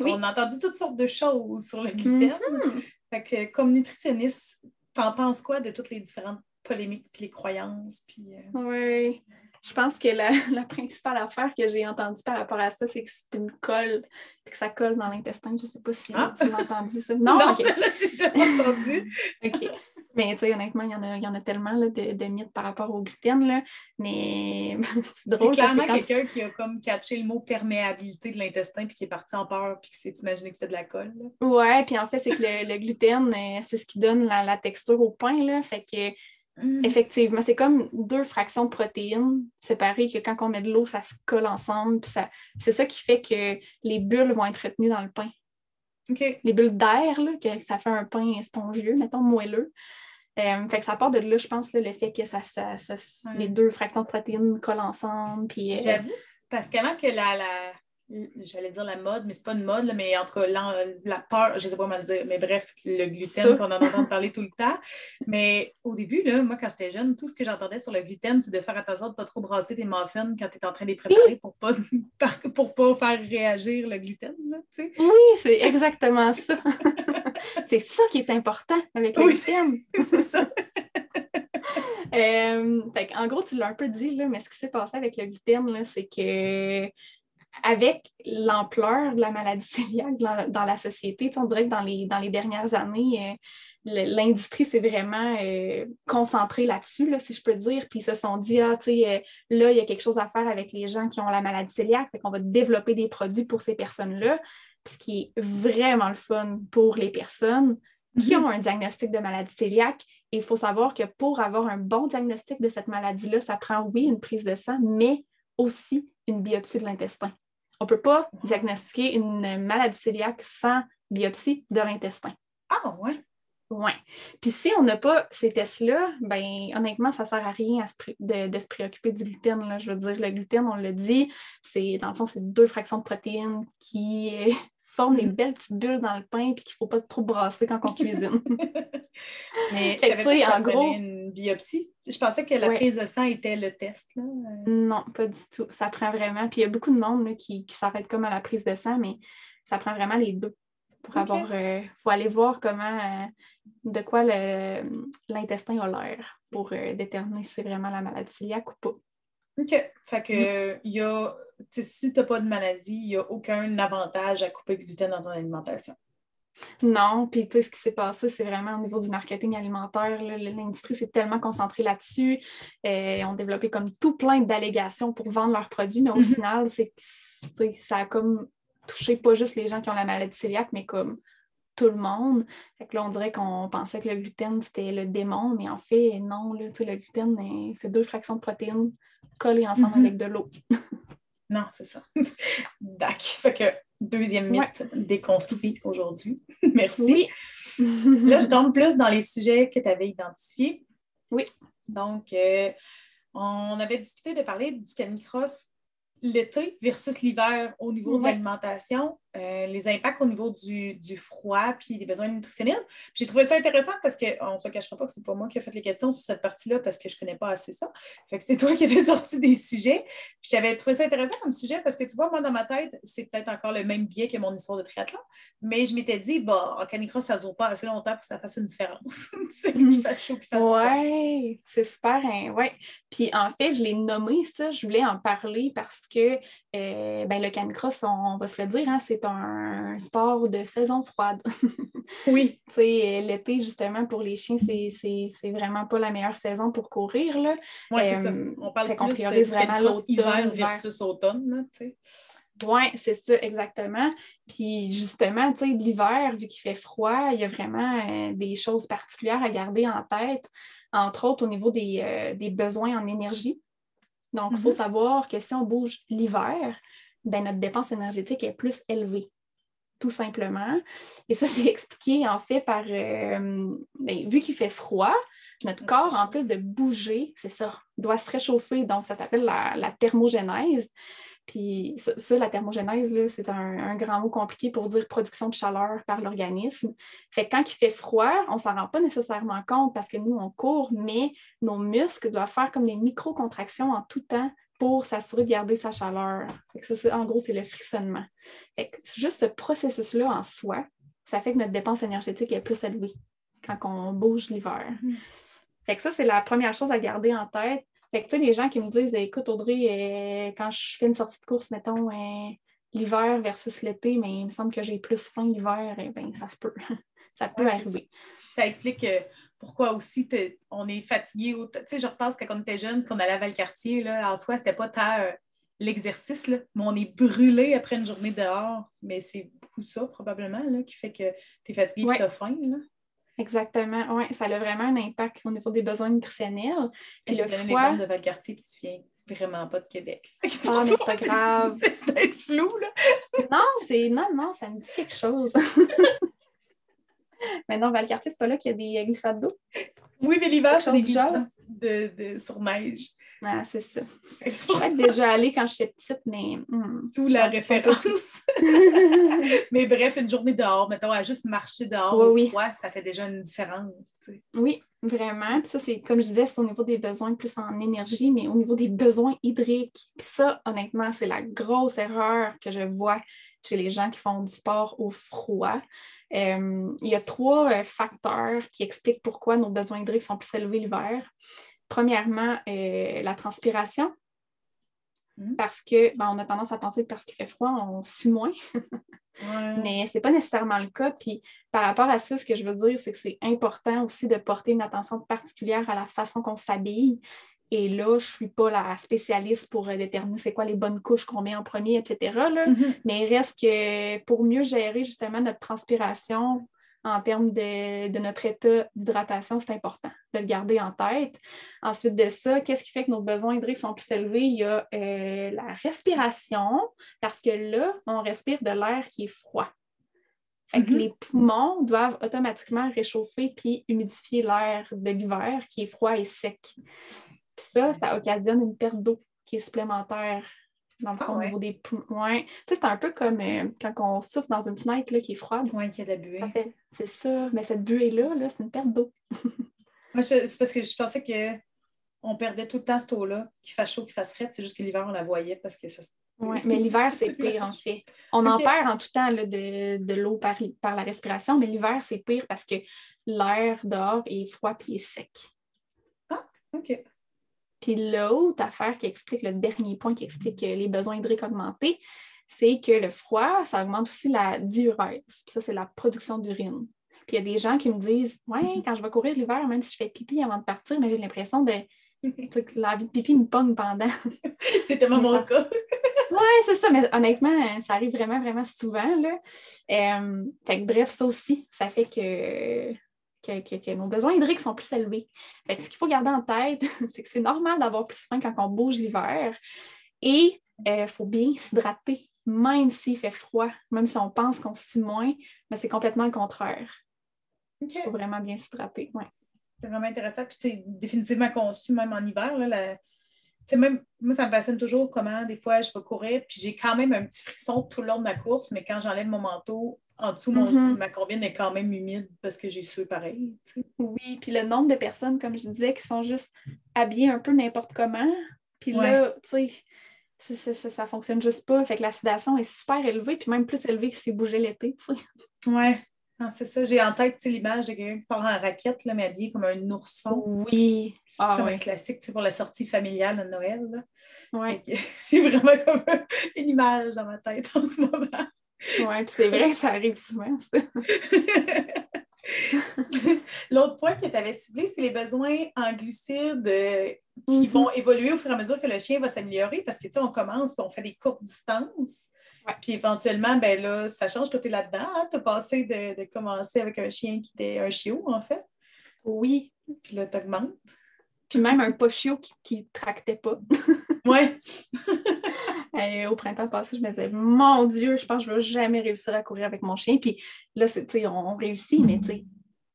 On a entendu toutes sortes de choses sur le gluten. Mm-hmm. Fait que, comme nutritionniste, t'en penses quoi de toutes les différentes polémiques puis les croyances? Puis, euh? Oui. Je pense que la, principale affaire que j'ai entendue par rapport à ça, c'est que c'est une colle, et que ça colle dans l'intestin. Je ne sais pas si ah! tu l'as entendu, ça. Non, non j'ai jamais entendu. OK. Mais tu sais, honnêtement, il y en a, y en a tellement là, de, de, mythes par rapport au gluten. Là. Mais c'est drôle. C'est clairement quelqu'un qui a comme catché le mot perméabilité de l'intestin puis qui est parti en peur puis qui s'est imaginé que c'était de la colle. Là. Ouais, puis en fait, c'est que le, gluten, euh, c'est ce qui donne la, texture au pain. Là. Fait que mmh. Effectivement, c'est comme deux fractions de protéines séparées que quand on met de l'eau, ça se colle ensemble. Puis ça, c'est ça qui fait que les bulles vont être retenues dans le pain. Les bulles d'air, que ça fait un pain spongieux, mettons, moelleux. Euh, fait que ça part de là, je pense, le fait que ça, les deux fractions de protéines collent ensemble. Puis, euh, J'avoue, parce qu'avant que la, j'allais dire la mode, mais c'est pas une mode, mais en tout cas, la, peur, je sais pas comment le dire, mais bref, le gluten qu'on en entend parler tout le temps. Mais au début, là, moi, quand j'étais jeune, tout ce que j'entendais sur le gluten, c'est de faire attention de ne pas trop brasser tes muffins quand tu es en train de les préparer pour pas, pour pas faire réagir le gluten. oui, c'est exactement ça. c'est ça qui est important avec le gluten. c'est ça. Euh, en gros, tu l'as un peu dit, là, mais ce qui s'est passé avec le gluten, c'est que avec l'ampleur de la maladie cœliaque dans, la société, on dirait que dans les, dans les dernières années, euh, l'industrie s'est vraiment euh, concentrée là-dessus, si je peux dire. Puis ils se sont dit, ah, tu sais, là, il y a quelque chose à faire avec les gens qui ont la maladie cœliaque, fait qu'on va développer des produits pour ces personnes-là, ce qui est vraiment le fun pour les personnes qui mm-hmm. ont un diagnostic de maladie cœliaque. il faut savoir que pour avoir un bon diagnostic de cette maladie-là, ça prend, oui, une prise de sang, mais aussi une biopsie de l'intestin. On ne peut pas diagnostiquer une maladie cœliaque sans biopsie de l'intestin. Ah, ouais. Oui. Puis si on n'a pas ces tests-là, ben honnêtement, ça ne sert à rien de, se préoccuper du gluten. Là. Je veux dire, le gluten, on l'a dit, c'est dans le fond, c'est deux fractions de protéines qui forment les belles petites bulles dans le pain et qu'il ne faut pas trop brasser quand on cuisine. Mais je savais en gros, une biopsie. Je pensais que la prise de sang était le test. Là. Non, pas du tout. Ça prend vraiment. Puis il y a beaucoup de monde qui, qui s'arrête comme à la prise de sang, mais ça prend vraiment les deux pour avoir. Il euh, faut aller voir comment, euh, de quoi l'intestin a l'air pour euh, déterminer si c'est vraiment la maladie cœliaque ou pas. OK. Fait que mm. il y a si tu n'as pas de maladie, il n'y a aucun avantage à couper le gluten dans ton alimentation. Non, puis tu sais, ce qui s'est passé, c'est vraiment au niveau du marketing alimentaire. L'industrie s'est tellement concentrée là-dessus. Ils ont développé comme tout plein d'allégations pour vendre leurs produits, mais au mm-hmm. final, c'est ça a comme touché pas juste les gens qui ont la maladie cœliaque, mais comme tout le monde. Fait que là, on dirait qu'on pensait que le gluten, c'était le démon, mais en fait, non, là, le gluten, c'est deux fractions de protéines collées ensemble mm-hmm. avec de l'eau. Non, c'est ça. Dac. Fait que deuxième mythe déconstruit aujourd'hui. Merci. Là, je tombe plus dans les sujets que tu avais identifiés. Oui. Donc, euh, on avait discuté de parler du canicross l'été versus l'hiver au niveau de l'alimentation, euh, les impacts au niveau du, froid puis des besoins nutritionnels. J'ai trouvé ça intéressant parce qu'on ne se cachera pas que c'est pas moi qui ai fait les questions sur cette partie-là parce que je ne connais pas assez ça. Fait que c'est toi qui avais sorti des sujets. j'avais trouvé ça intéressant comme sujet parce que tu vois, moi, dans ma tête, c'est peut-être encore le même biais que mon histoire de triathlon, mais je m'étais dit, bah, en canicross, ça ne dure pas assez longtemps pour que ça fasse une différence. Oui, c'est super. Hein, ouais. Puis en fait, je l'ai nommé ça, je voulais en parler parce que euh, ben, le canicross, on, va se le dire, hein, c'est un sport de saison froide. oui. Euh, l'été, justement, pour les chiens, c'est vraiment pas la meilleure saison pour courir. Oui, c'est ça. Euh, on parle qu'on priorise vraiment l'hiver versus automne. Oui, c'est ça, exactement. Puis justement, tu sais, l'hiver, vu qu'il fait froid, il y a vraiment des choses particulières à garder en tête, entre autres au niveau des, des besoins en énergie. Donc, il faut mm-hmm. savoir que si on bouge l'hiver, ben, notre dépense énergétique est plus élevée, tout simplement. Et ça, c'est expliqué en fait par, euh, ben, vu qu'il fait froid, notre corps, en plus de bouger, c'est ça, doit se réchauffer. Donc, ça s'appelle la, la, thermogénèse. Puis ça, la thermogénèse, c'est un, grand mot compliqué pour dire production de chaleur par l'organisme. Fait que quand il fait froid, on ne s'en rend pas nécessairement compte parce que nous, on court, mais nos muscles doivent faire comme des micro-contractions en tout temps pour s'assurer de garder sa chaleur. ça, en gros, c'est le frissonnement. Fait juste ce processus-là en soi, ça fait que notre dépense énergétique est plus élevée quand on bouge l'hiver. Mm-hmm. Fait que ça, c'est la première chose à garder en tête. Fait que, tu sais, les gens qui me disent, écoute, Audrey, euh, quand je fais une sortie de course, mettons, euh, l'hiver versus l'été, mais il me semble que j'ai plus faim l'hiver, eh bien, ça se peut. ça peut arriver. Ça. explique euh, pourquoi aussi on est fatigué. Tu sais, je repense quand on était jeune, qu'on allait à Valcartier, là, en soi, c'était pas tant l'exercice, mais on est brûlé après une journée dehors. Mais c'est beaucoup ça, probablement, là, qui fait que tu es fatigué et tu as faim. Là. Exactement, oui, ça a vraiment un impact au niveau des besoins nutritionnels. Puis le froid... l'exemple de Valcartier, puis tu viens vraiment pas de Québec. Ah, mais c'est pas grave. c'est peut-être flou, là. non, c'est... Non, non, ça me dit quelque chose. mais non, Valcartier, c'est pas là qu'il y a des glissades d'eau? Oui, mais l'hiver, c'est des glissades de, de, sur neige. Ah, c'est ça. Je suis déjà allée quand j'étais petite, mais. Hmm, Tout la référence. mais bref, une journée dehors, mettons, à juste marcher dehors, oui, ça fait déjà une différence. Oui, vraiment. Puis ça, c'est comme je disais, c'est au niveau des besoins plus en énergie, mais au niveau des besoins hydriques. Puis ça, honnêtement, c'est la grosse erreur que je vois chez les gens qui font du sport au froid. Euh, il y a trois euh, facteurs qui expliquent pourquoi nos besoins hydriques sont plus élevés l'hiver. Premièrement, euh, la transpiration. Hmm. Parce que ben, on a tendance à penser que parce qu'il fait froid, on sue moins. Mais ce n'est pas nécessairement le cas. Puis par rapport à ça, ce que je veux dire, c'est que c'est important aussi de porter une attention particulière à la façon qu'on s'habille. Et là, je ne suis pas la spécialiste pour euh, déterminer c'est quoi les bonnes couches qu'on met en premier, etc. Mm-hmm. Mais il reste que pour mieux gérer justement notre transpiration, en termes de, notre état d'hydratation, c'est important de le garder en tête. Ensuite de ça, qu'est-ce qui fait que nos besoins hydriques sont plus élevés? Il y a euh, la respiration, parce que là, on respire de l'air qui est froid. Fait que mm-hmm. les poumons doivent automatiquement réchauffer puis humidifier l'air de l'hiver qui est froid et sec. Puis ça, ça occasionne une perte d'eau qui est supplémentaire dans le ah fond, au niveau des poumons. c'est un peu comme euh, quand on souffle dans une fenêtre là, qui est froide. Oui, qui a de la buée. C'est ça. Mais cette buée-là, -là, c'est une perte d'eau. Moi, c'est parce que je pensais qu'on perdait tout le temps cette eau-là, qu'il fasse chaud, qu'il fasse frais. C'est juste que l'hiver, on la voyait parce que ça Oui, mais l'hiver, c'est pire en fait. On en perd en tout temps là, de, de l'eau par, par, la respiration, mais l'hiver, c'est pire parce que l'air dehors est froid et est sec. Ah, OK. Puis l'autre affaire qui explique, le dernier point qui explique les besoins hydriques augmentés, c'est que le froid, ça augmente aussi la diurèse. ça, c'est la production d'urine. Puis il y a des gens qui me disent Ouais, quand je vais courir l'hiver, même si je fais pipi avant de partir, mais j'ai l'impression de que la vie de pipi me pogne pendant. c'est tellement mon cas. oui, c'est ça, mais honnêtement, ça arrive vraiment, vraiment souvent. Là. Euh, fait que, bref, ça aussi, ça fait que que, nos besoins hydriques sont plus élevés. ce qu'il faut garder en tête, c'est que c'est normal d'avoir plus faim quand on bouge l'hiver et il euh, faut bien s'hydrater, même s'il fait froid, même si on pense qu'on sue moins, mais c'est complètement le contraire. Il faut vraiment bien s'hydrater. Ouais. C'est vraiment intéressant. Puis, c'est définitivement qu'on sue même en hiver. Là, Même, moi, ça me fascine toujours comment, des fois, je vais courir, puis j'ai quand même un petit frisson tout le long de ma course, mais quand j'enlève mon manteau, en dessous, mm-hmm. ma combine est quand même humide parce que j'ai sué pareil. Oui, puis le nombre de personnes, comme je disais, qui sont juste habillées un peu n'importe comment. Puis là, tu sais, ça, ça, fonctionne juste pas. Fait que la sudation est super élevée, puis même plus élevée que si bougeait l'été. Oui, c'est ça. J'ai en tête l'image de quelqu'un qui part en raquette, là, mais habillé comme un ourson. Oui. C'est ah, comme un classique pour la sortie familiale de Noël. Oui. J'ai vraiment comme une image dans ma tête en ce moment. Oui, c'est vrai que ça arrive souvent, ça. L'autre point que tu avais ciblé, c'est les besoins en glucides euh, qui mm-hmm. vont évoluer au fur et à mesure que le chien va s'améliorer parce que tu sais, on commence et on fait des courtes distances. Puis éventuellement, ben là, ça change, toi, tu es là-dedans. Hein? Tu as passé de, commencer avec un chien qui était un chiot, en fait. Oui. Puis là, tu augmentes. Puis même un pas chiot qui ne tractait pas. oui. au printemps passé, je me disais, mon Dieu, je pense que je ne vais jamais réussir à courir avec mon chien. Puis là, on, on réussit, mais tu sais,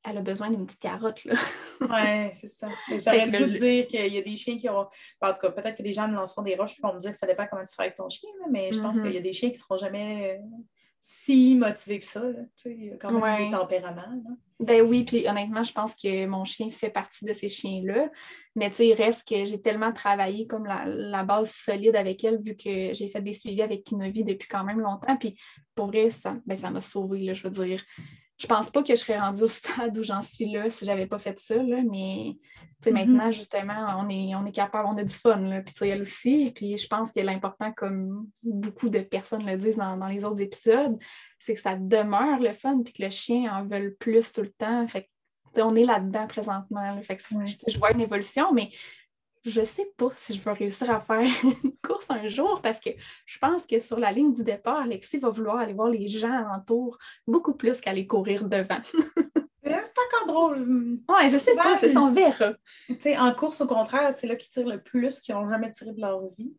elle a besoin d'une petite carotte. Là. ouais, c'est ça. J'aurais le goût de dire qu'il y a des chiens qui ont. En tout cas, peut-être que les gens me lanceront des roches pour me dire que ça dépend comment tu feras avec ton chien, mais je pense mm-hmm. qu'il y a des chiens qui ne seront jamais si motivé que ça. Il y a quand même des tempéraments. Ben oui, puis honnêtement, je pense que mon chien fait partie de ces chiens-là. Mais tu sais, il reste que j'ai tellement travaillé comme la, base solide avec elle, vu que j'ai fait des suivis avec Kinovi depuis quand même longtemps. Puis pour vrai, ça ben, m'a sauvé, là, je veux dire je pense pas que je serais rendue au stade où j'en suis là si j'avais pas fait ça, là, mais mm-hmm. maintenant, justement, on est, on est capable, on a du fun, là, puis elle aussi, puis je pense que l'important, comme beaucoup de personnes le disent dans, les autres épisodes, c'est que ça demeure le fun, puis que le chien en veut plus tout le temps, fait on est là-dedans présentement, fait que, je vois une évolution, mais je ne sais pas si je vais réussir à faire une course un jour parce que je pense que sur la ligne du départ, Alexis va vouloir aller voir les gens alentour beaucoup plus qu'aller courir devant. c'est encore drôle. Oui, je sais pas, c'est son verre. en course, au contraire, c'est là qu'ils tirent le plus, qu'ils n'ont jamais tiré de leur vie.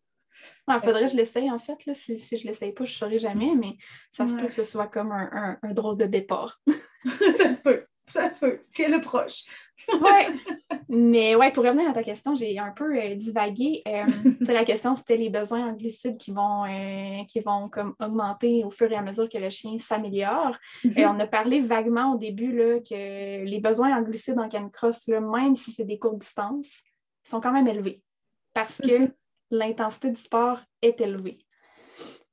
Il faudrait que je l'essaye, en fait. Là. Si, si je ne l'essaye pas, je ne saurais jamais, mais ça se peut que ce soit comme un, un drôle de départ. ça se peut ça se peut. Tiens-le proche. oui. Mais ouais, pour revenir à ta question, j'ai un peu euh, divagué. Euh, la question, c'était les besoins en glucides qui vont, euh, qui vont comme augmenter au fur et à mesure que le chien s'améliore. Et mhm. on a parlé vaguement au début là, que les besoins en glucides en canicross, là, même si c'est des courtes distances, sont quand même élevés parce que mhm. l'intensité du sport est élevée.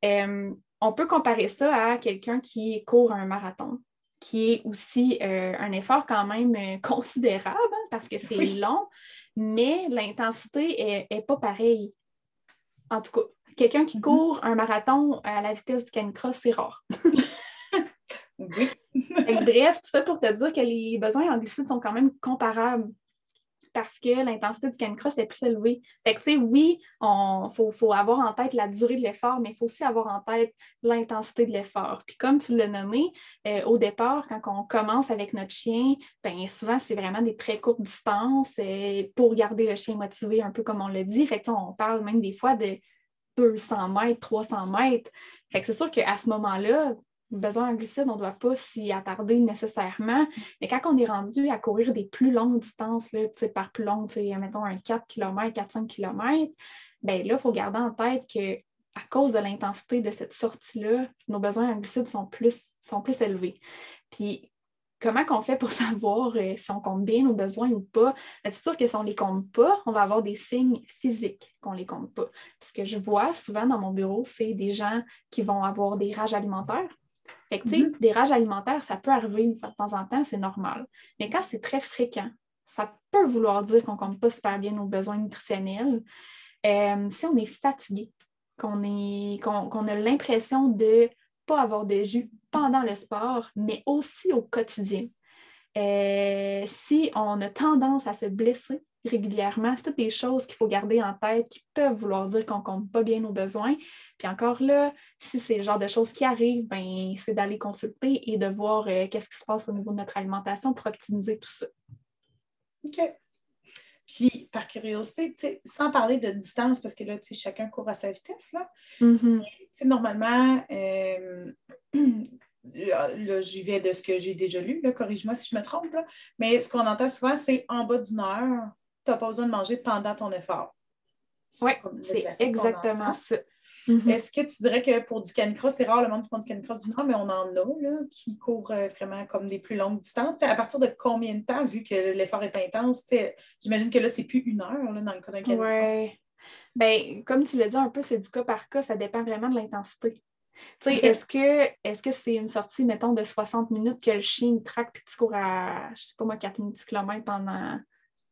on peut comparer ça à quelqu'un qui court un marathon qui est aussi euh, un effort quand même euh, considérable hein, parce que c'est long, mais l'intensité n'est pas pareille. En tout cas, quelqu'un qui mm-hmm. court un marathon à la vitesse du canicross, c'est rare. oui. bref, tout ça pour te dire que les besoins en glucides sont quand même comparables parce que l'intensité du canicross est plus élevée. Fait que, tu sais, oui, il faut, avoir en tête la durée de l'effort, mais il faut aussi avoir en tête l'intensité de l'effort. Puis comme tu l'as nommé, euh, au départ, quand on commence avec notre chien, bien souvent, c'est vraiment des très courtes distances euh, pour garder le chien motivé, un peu comme on l'a dit. Fait on parle même des fois de 200 mètres, 300 mètres. Fait que c'est sûr qu'à ce moment-là, besoin en glucides, on ne doit pas s'y attarder nécessairement. Mais quand on est rendu à courir des plus longues distances, là, par plus longue, mettons un 4 km, 4-5 km, bien là, il faut garder en tête que à cause de l'intensité de cette sortie-là, nos besoins en glucides sont plus, sont plus élevés. Puis comment qu'on fait pour savoir euh, si on compte bien nos besoins ou pas? Ben, c'est sûr que si on ne les compte pas, on va avoir des signes physiques qu'on ne les compte pas. Ce que je vois souvent dans mon bureau, c'est des gens qui vont avoir des rages alimentaires fait que, mm-hmm. des rages alimentaires, ça peut arriver de temps en temps, c'est normal. Mais quand c'est très fréquent, ça peut vouloir dire qu'on ne compte pas super bien nos besoins nutritionnels. Euh, si on est fatigué, qu'on a l'impression de ne pas avoir de jus pendant le sport, mais aussi au quotidien. Euh, si on a tendance à se blesser régulièrement. C'est toutes des choses qu'il faut garder en tête qui peuvent vouloir dire qu'on ne compte pas bien nos besoins. Puis encore là, si c'est le genre de choses qui arrivent, ben, c'est d'aller consulter et de voir euh, qu'est-ce qui se passe au niveau de notre alimentation pour optimiser tout ça. OK. Puis, par curiosité, sans parler de distance, parce que là, chacun court à sa vitesse, là. Mm-hmm. Normalement, euh, là, j'y vais de ce que j'ai déjà lu, corrige-moi si je me trompe, mais ce qu'on entend souvent, c'est en bas d'une heure, tu n'as pas besoin de manger pendant ton effort. Oui, c'est exactement ça. Mhm. Est-ce que tu dirais que pour du canicross, c'est rare le monde qui font du canicross du Nord, mais on en a là, qui courent euh, vraiment comme des plus longues distances. à partir de combien de temps, vu que l'effort est intense? J'imagine que là, c'est plus une heure là, dans le cas d'un canicross. Oui. Bien, comme tu l'as dit un peu, c'est du cas par cas, ça dépend vraiment de l'intensité. Est-ce que est-ce que c'est une sortie, mettons, de 60 minutes que le chien traque et tu cours à, je sais pas moi, 4 km pendant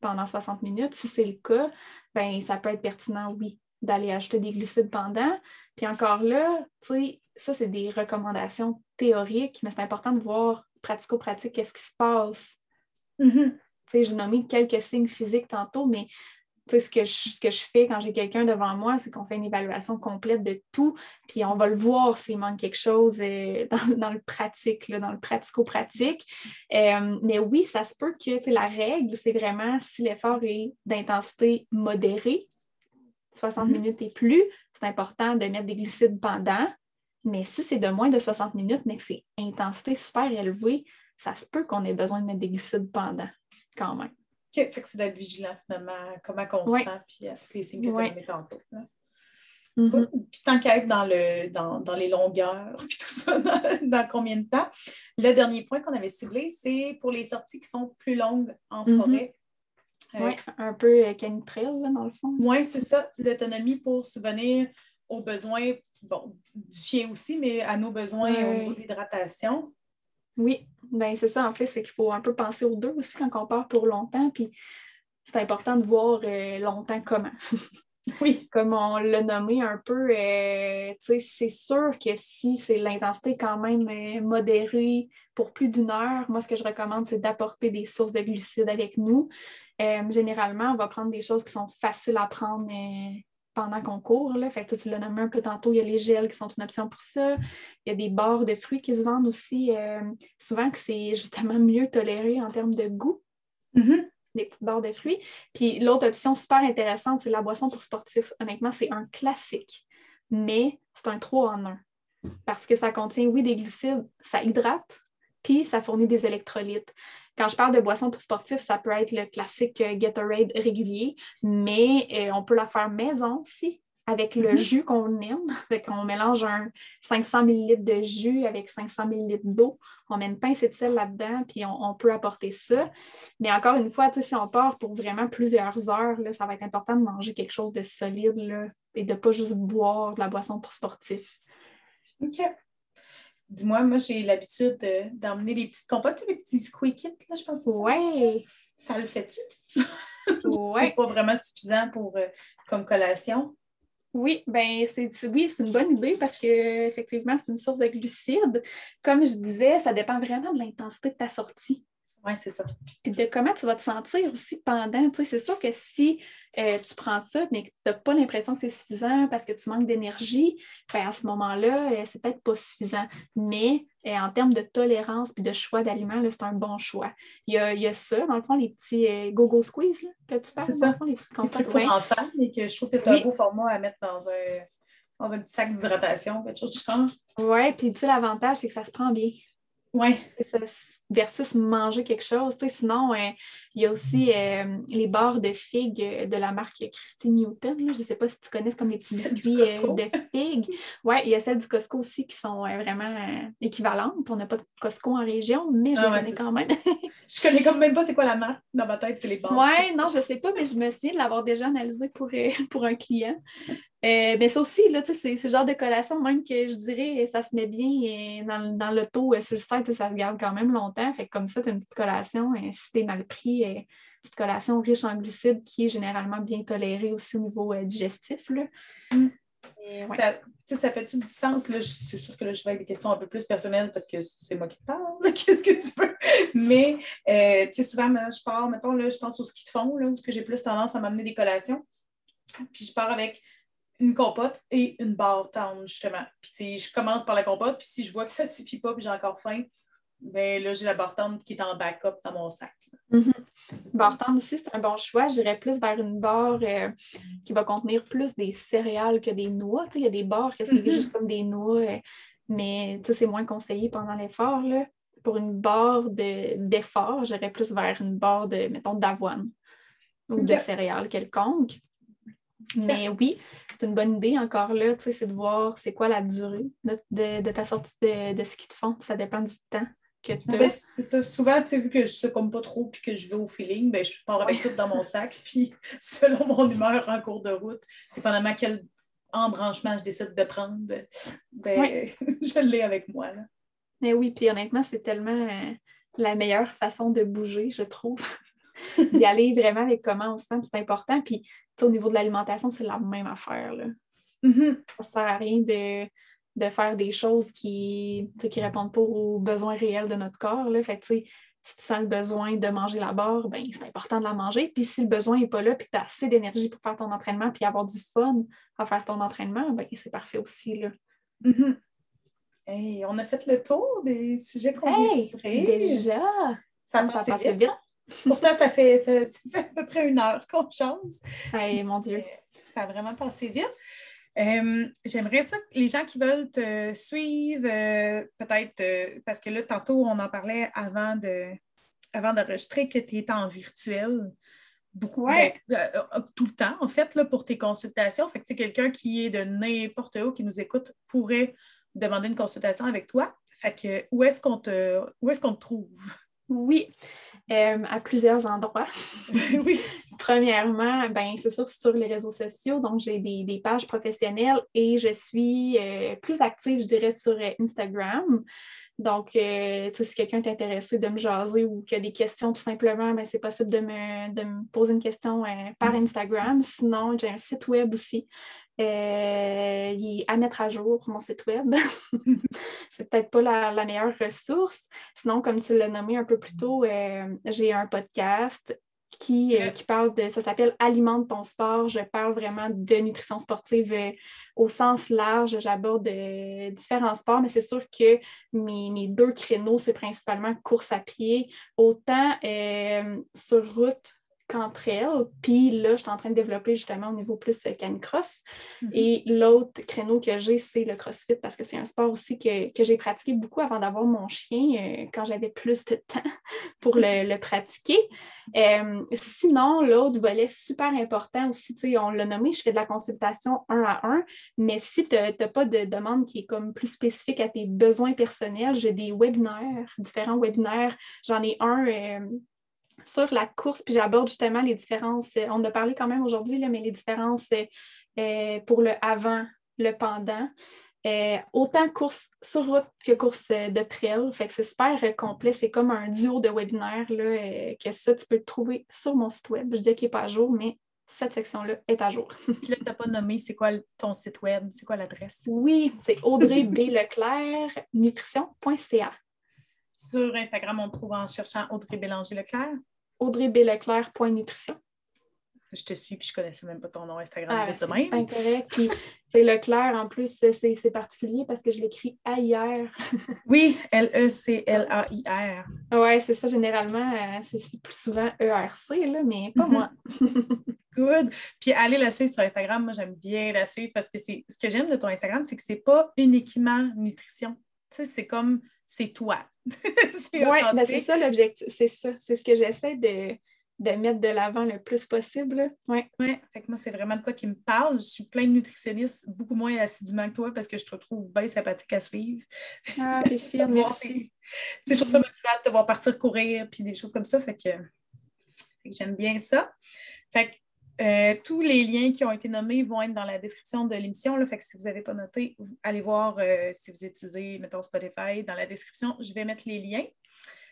pendant 60 minutes. Si c'est le cas, ben, ça peut être pertinent, oui, d'aller acheter des glucides pendant. Puis encore là, ça, c'est des recommandations théoriques, mais c'est important de voir pratico-pratique qu'est-ce qui se passe. Mm-hmm. J'ai nommé quelques signes physiques tantôt, mais ce que, je, ce que je fais quand j'ai quelqu'un devant moi, c'est qu'on fait une évaluation complète de tout, puis on va le voir s'il manque quelque chose euh, dans, le pratique, dans le pratico-pratique. Euh, mais oui, ça se peut que la règle, c'est vraiment si l'effort est d'intensité modérée, 60 mm-hmm. minutes et plus, c'est important de mettre des glucides pendant. Mais si c'est de moins de 60 minutes, mais que c'est intensité super élevée, ça se peut qu'on ait besoin de mettre des glucides pendant, quand même. Fait que c'est d'être vigilant finalement, comment on se sent, puis à tous les signes que tu as nommés tantôt. Mm-hmm. Puis tant qu'à être dans, le, dans, les longueurs, puis tout ça, dans, combien de temps? Le dernier point qu'on avait ciblé, c'est pour les sorties qui sont plus longues en mm-hmm. forêt. Euh, oui, un peu euh, canitrail, dans le fond. Oui, c'est ça. L'autonomie pour subvenir aux besoins, bon, du chien aussi, mais à nos besoins au niveau d'hydratation. Oui, ben c'est ça, en fait, c'est qu'il faut un peu penser aux deux aussi quand on part pour longtemps. Puis c'est important de voir euh, longtemps comment. Oui. Comme on l'a nommé un peu, euh, c'est sûr que si c'est l'intensité quand même euh, modérée pour plus d'une heure, moi, ce que je recommande, c'est d'apporter des sources de glucides avec nous. Généralement, on va prendre des choses qui sont faciles à prendre pendant qu'on court. Là. Fait que tu l'as nommé un peu tantôt, il y a les gels qui sont une option pour ça. Il y a des barres de fruits qui se vendent aussi. souvent que c'est justement mieux toléré en termes de goût. Mm-hmm des petites barres de fruits. Puis l'autre option super intéressante, c'est la boisson pour sportifs. Honnêtement, c'est un classique, mais c'est un 3 en 1 parce que ça contient, oui, des glucides, ça hydrate, puis ça fournit des électrolytes. Quand je parle de boisson pour sportifs, ça peut être le classique euh, Gatorade régulier, mais euh, on peut la faire maison aussi avec le mm-hmm. jus qu'on aime. on mélange un 500 ml de jus avec 500 ml d'eau. On met une pincée de sel là-dedans, puis on, peut apporter ça. Mais encore une fois, si on part pour vraiment plusieurs heures, là, ça va être important de manger quelque chose de solide là, et de ne pas juste boire de la boisson pour sportif. OK. Dis-moi, moi, j'ai l'habitude d'emmener des petites compotes, des petits squeaky, là, je pense. Oui. Ça le fait-tu? Ouais. c'est pas vraiment suffisant pour, euh, comme collation? Oui, ben c'est oui, c'est une bonne idée parce que effectivement, c'est une source de glucides. Comme je disais, ça dépend vraiment de l'intensité de ta sortie. Oui, c'est ça. Puis de comment tu vas te sentir aussi pendant. Tu sais, c'est sûr que si euh, tu prends ça, mais que tu n'as pas l'impression que c'est suffisant parce que tu manques d'énergie, ben à ce moment-là, euh, c'est peut-être pas suffisant. Mais euh, en termes de tolérance et de choix d'aliments, c'est un bon choix. Il y, a, il y, a, ça, dans le fond, les petits go-go squeeze là, que tu parles. C'est ça. Fond, les compotes. pour enfants, et que je trouve que c'est un beau format à mettre dans un, dans un petit sac d'hydratation, quelque chose de genre. Oui, puis tu sais, l'avantage, c'est que ça se prend bien. Oui. Versus manger quelque chose. sinon, euh, il y a aussi euh, les barres de figues de la marque Christy Newton. Je ne sais pas si tu connais comme les petits biscuits euh, de figues. Oui, il y a celles du Costco aussi qui sont vraiment équivalentes. On n'a pas de Costco en région, mais je ah, les connais quand même. je connais quand même pas c'est quoi la marque. Dans ma tête, c'est les barres. Oui, non, je ne sais pas, mais je me souviens de l'avoir déjà analysé pour, pour un client. Euh, mais ça aussi, c'est ce genre de collation, même que je dirais, ça se met bien euh, dans, dans l'auto euh, sur le site, ça se garde quand même longtemps. Fait comme ça, tu as une petite collation, si t'es mal pris, une petite collation riche en glucides qui est généralement bien tolérée aussi au niveau digestif. Là. Mm. Ça, ça fait-tu du sens? C'est sûr que là, je vais avec des questions un peu plus personnelles parce que c'est moi qui te parle. Qu'est-ce que tu veux? Mais souvent, je pars, mettons, là, je pense au ski de fond, là, parce que j'ai plus tendance à m'amener des collations. Puis je pars avec une compote et une barre tendre, justement. Puis, je commence par la compote, puis si je vois que ça ne suffit pas, puis j'ai encore faim, ben là, j'ai la barre tendre qui est en backup dans mon sac. Barre tendre aussi, c'est un bon choix. J'irais plus vers une barre euh, qui va contenir plus des céréales que des noix. Il y a des barres qui sont mm-hmm. juste comme des noix, euh, mais c'est moins conseillé pendant l'effort. Pour une barre d'effort, j'irais plus vers une barre de, mettons, d'avoine ou de céréales quelconques. Mais oui, c'est une bonne idée encore là, c'est de voir c'est quoi la durée de, ta sortie de, ski de fond. Ça dépend du temps que tu as. c'est ça. Souvent, vu que je ne comme pas trop puis que je vais au feeling, ben, je pars avec tout dans mon sac. Puis selon mon humeur en cours de route, dépendamment quel embranchement je décide de prendre, ben, je l'ai avec moi. Là. Mais oui, puis honnêtement, c'est tellement euh, la meilleure façon de bouger, je trouve. D'y aller vraiment avec comment on se sent, c'est important. Puis au niveau de l'alimentation, c'est la même affaire. Là. Mm-hmm. Ça ne sert à rien de, faire des choses qui ne répondent pas aux besoins réels de notre corps. Là. Fait si tu sens le besoin de manger la barre, ben, c'est important de la manger. Puis si le besoin n'est pas là, puis que tu as assez d'énergie pour faire ton entraînement, puis avoir du fun à faire ton entraînement, ben, c'est parfait aussi. Là. Mm-hmm. on a fait le tour des sujets qu'on hey, Déjà! Ça, ça passe vite. Pourtant, ça fait, ça, fait, à peu près une heure qu'on chante. Hey, mon Dieu. Ça a vraiment passé vite. Euh, j'aimerais ça que les gens qui veulent te suivre, euh, peut-être, euh, parce que là, tantôt, on en parlait avant de avant d'enregistrer que tu es en virtuel beaucoup, ben, tout le temps, en fait, là, pour tes consultations. Fait que quelqu'un qui est de n'importe où, qui nous écoute, pourrait demander une consultation avec toi. Fait que où est-ce qu'on te, où est-ce qu'on te trouve? Oui, euh, à plusieurs endroits. oui. Premièrement, ben, c'est sûr sur les réseaux sociaux, donc j'ai des, pages professionnelles et je suis euh, plus active, je dirais, sur euh, Instagram. Donc, si quelqu'un est intéressé de me jaser ou qui a des questions, tout simplement, ben, c'est possible de me, poser une question par mm. Instagram. Sinon, j'ai un site web aussi euh, à mettre à jour mon site web. c'est peut-être pas la, meilleure ressource. Sinon, comme tu l'as nommé un peu plus tôt, euh, j'ai un podcast qui, euh, qui, parle de, ça s'appelle Alimente ton sport. Je parle vraiment de nutrition sportive au sens large. J'aborde différents sports, mais c'est sûr que mes, mes deux créneaux, c'est principalement course à pied, autant sur route entre elles. Puis là, je suis en train de développer justement au niveau plus euh, canicross. Mhm. Et l'autre créneau que j'ai, c'est le crossfit parce que c'est un sport aussi que, j'ai pratiqué beaucoup avant d'avoir mon chien euh, quand j'avais plus de temps pour le, pratiquer. Euh, sinon, l'autre volet super important aussi, on l'a nommé, je fais de la consultation un à un, mais si tu n'as pas de demande qui est comme plus spécifique à tes besoins personnels, j'ai des webinaires, différents webinaires. J'en ai un sur la course, puis j'aborde justement les différences, euh, on en a parlé quand même aujourd'hui, mais les différences euh, euh, pour le avant, le pendant. autant course sur route que course de trail. Fait que c'est super complet. C'est comme un duo de webinaires là, que ça, tu peux le trouver sur mon site web. Je disais qu'il n'est pas à jour, mais cette section-là est à jour. Puis là, tu n'as pas nommé, c'est quoi ton site web? C'est quoi l'adresse? Oui, c'est Audrey B. Leclerc, nutrition.ca. Sur Instagram, on trouve en cherchant Audrey Bélanger-Leclerc. Audrey B. Leclerc.nutrition. Je te suis, puis je ne connaissais même pas ton nom Instagram ah, C'est correct. Puis c'est Leclerc, en plus, c'est particulier parce que je l'écris ailleurs. oui, L-E-C-L-A-I-R. Oui, c'est ça, généralement, euh, c'est plus souvent E-R-C, là, mais pas moi. Good. Puis aller la suivre sur Instagram, moi, j'aime bien la suivre parce que c'est ce que j'aime de ton Instagram, c'est que c'est pas uniquement nutrition. Tu sais, c'est comme, c'est toi. oui, ben c'est ça l'objectif, c'est ça. C'est ce que j'essaie de, mettre de l'avant le plus possible. Oui. Ouais. Fait que moi, c'est vraiment de quoi qui me parle. Je suis plein de nutritionnistes, beaucoup moins assidûment que toi parce que je te trouve bien sympathique à suivre. Ah, t'es fière, merci. je trouve ça motivant de te voir partir courir puis des choses comme ça. Fait que, fait que j'aime bien ça. Fait que euh, tous les liens qui ont été nommés vont être dans la description de l'émission. Fait que si vous n'avez pas noté, allez voir euh, si vous utilisez, mettons, Spotify, dans la description, je vais mettre les liens.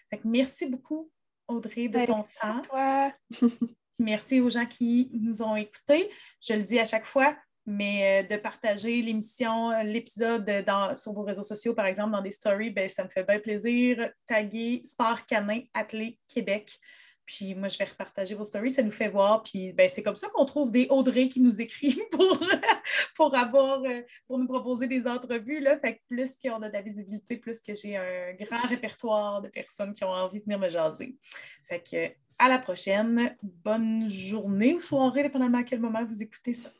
Fait merci beaucoup, Audrey, de ton temps. Toi. merci aux gens qui nous ont écoutés. Je le dis à chaque fois, mais euh, de partager l'émission, l'épisode sur vos réseaux sociaux, par exemple, dans des stories, ben, ça me fait bien plaisir. Taguer Sport Canin Athlé Québec. Puis moi, je vais repartager vos stories, ça nous fait voir. Puis ben, c'est comme ça qu'on trouve des Audrey qui nous écrivent pour, pour, avoir, euh, pour nous proposer des entrevues. Là. Fait que plus qu'on a de la visibilité, plus que j'ai un grand répertoire de personnes qui ont envie de venir me jaser. Fait que à la prochaine. Bonne journée ou soirée, dépendamment à quel moment vous écoutez ça.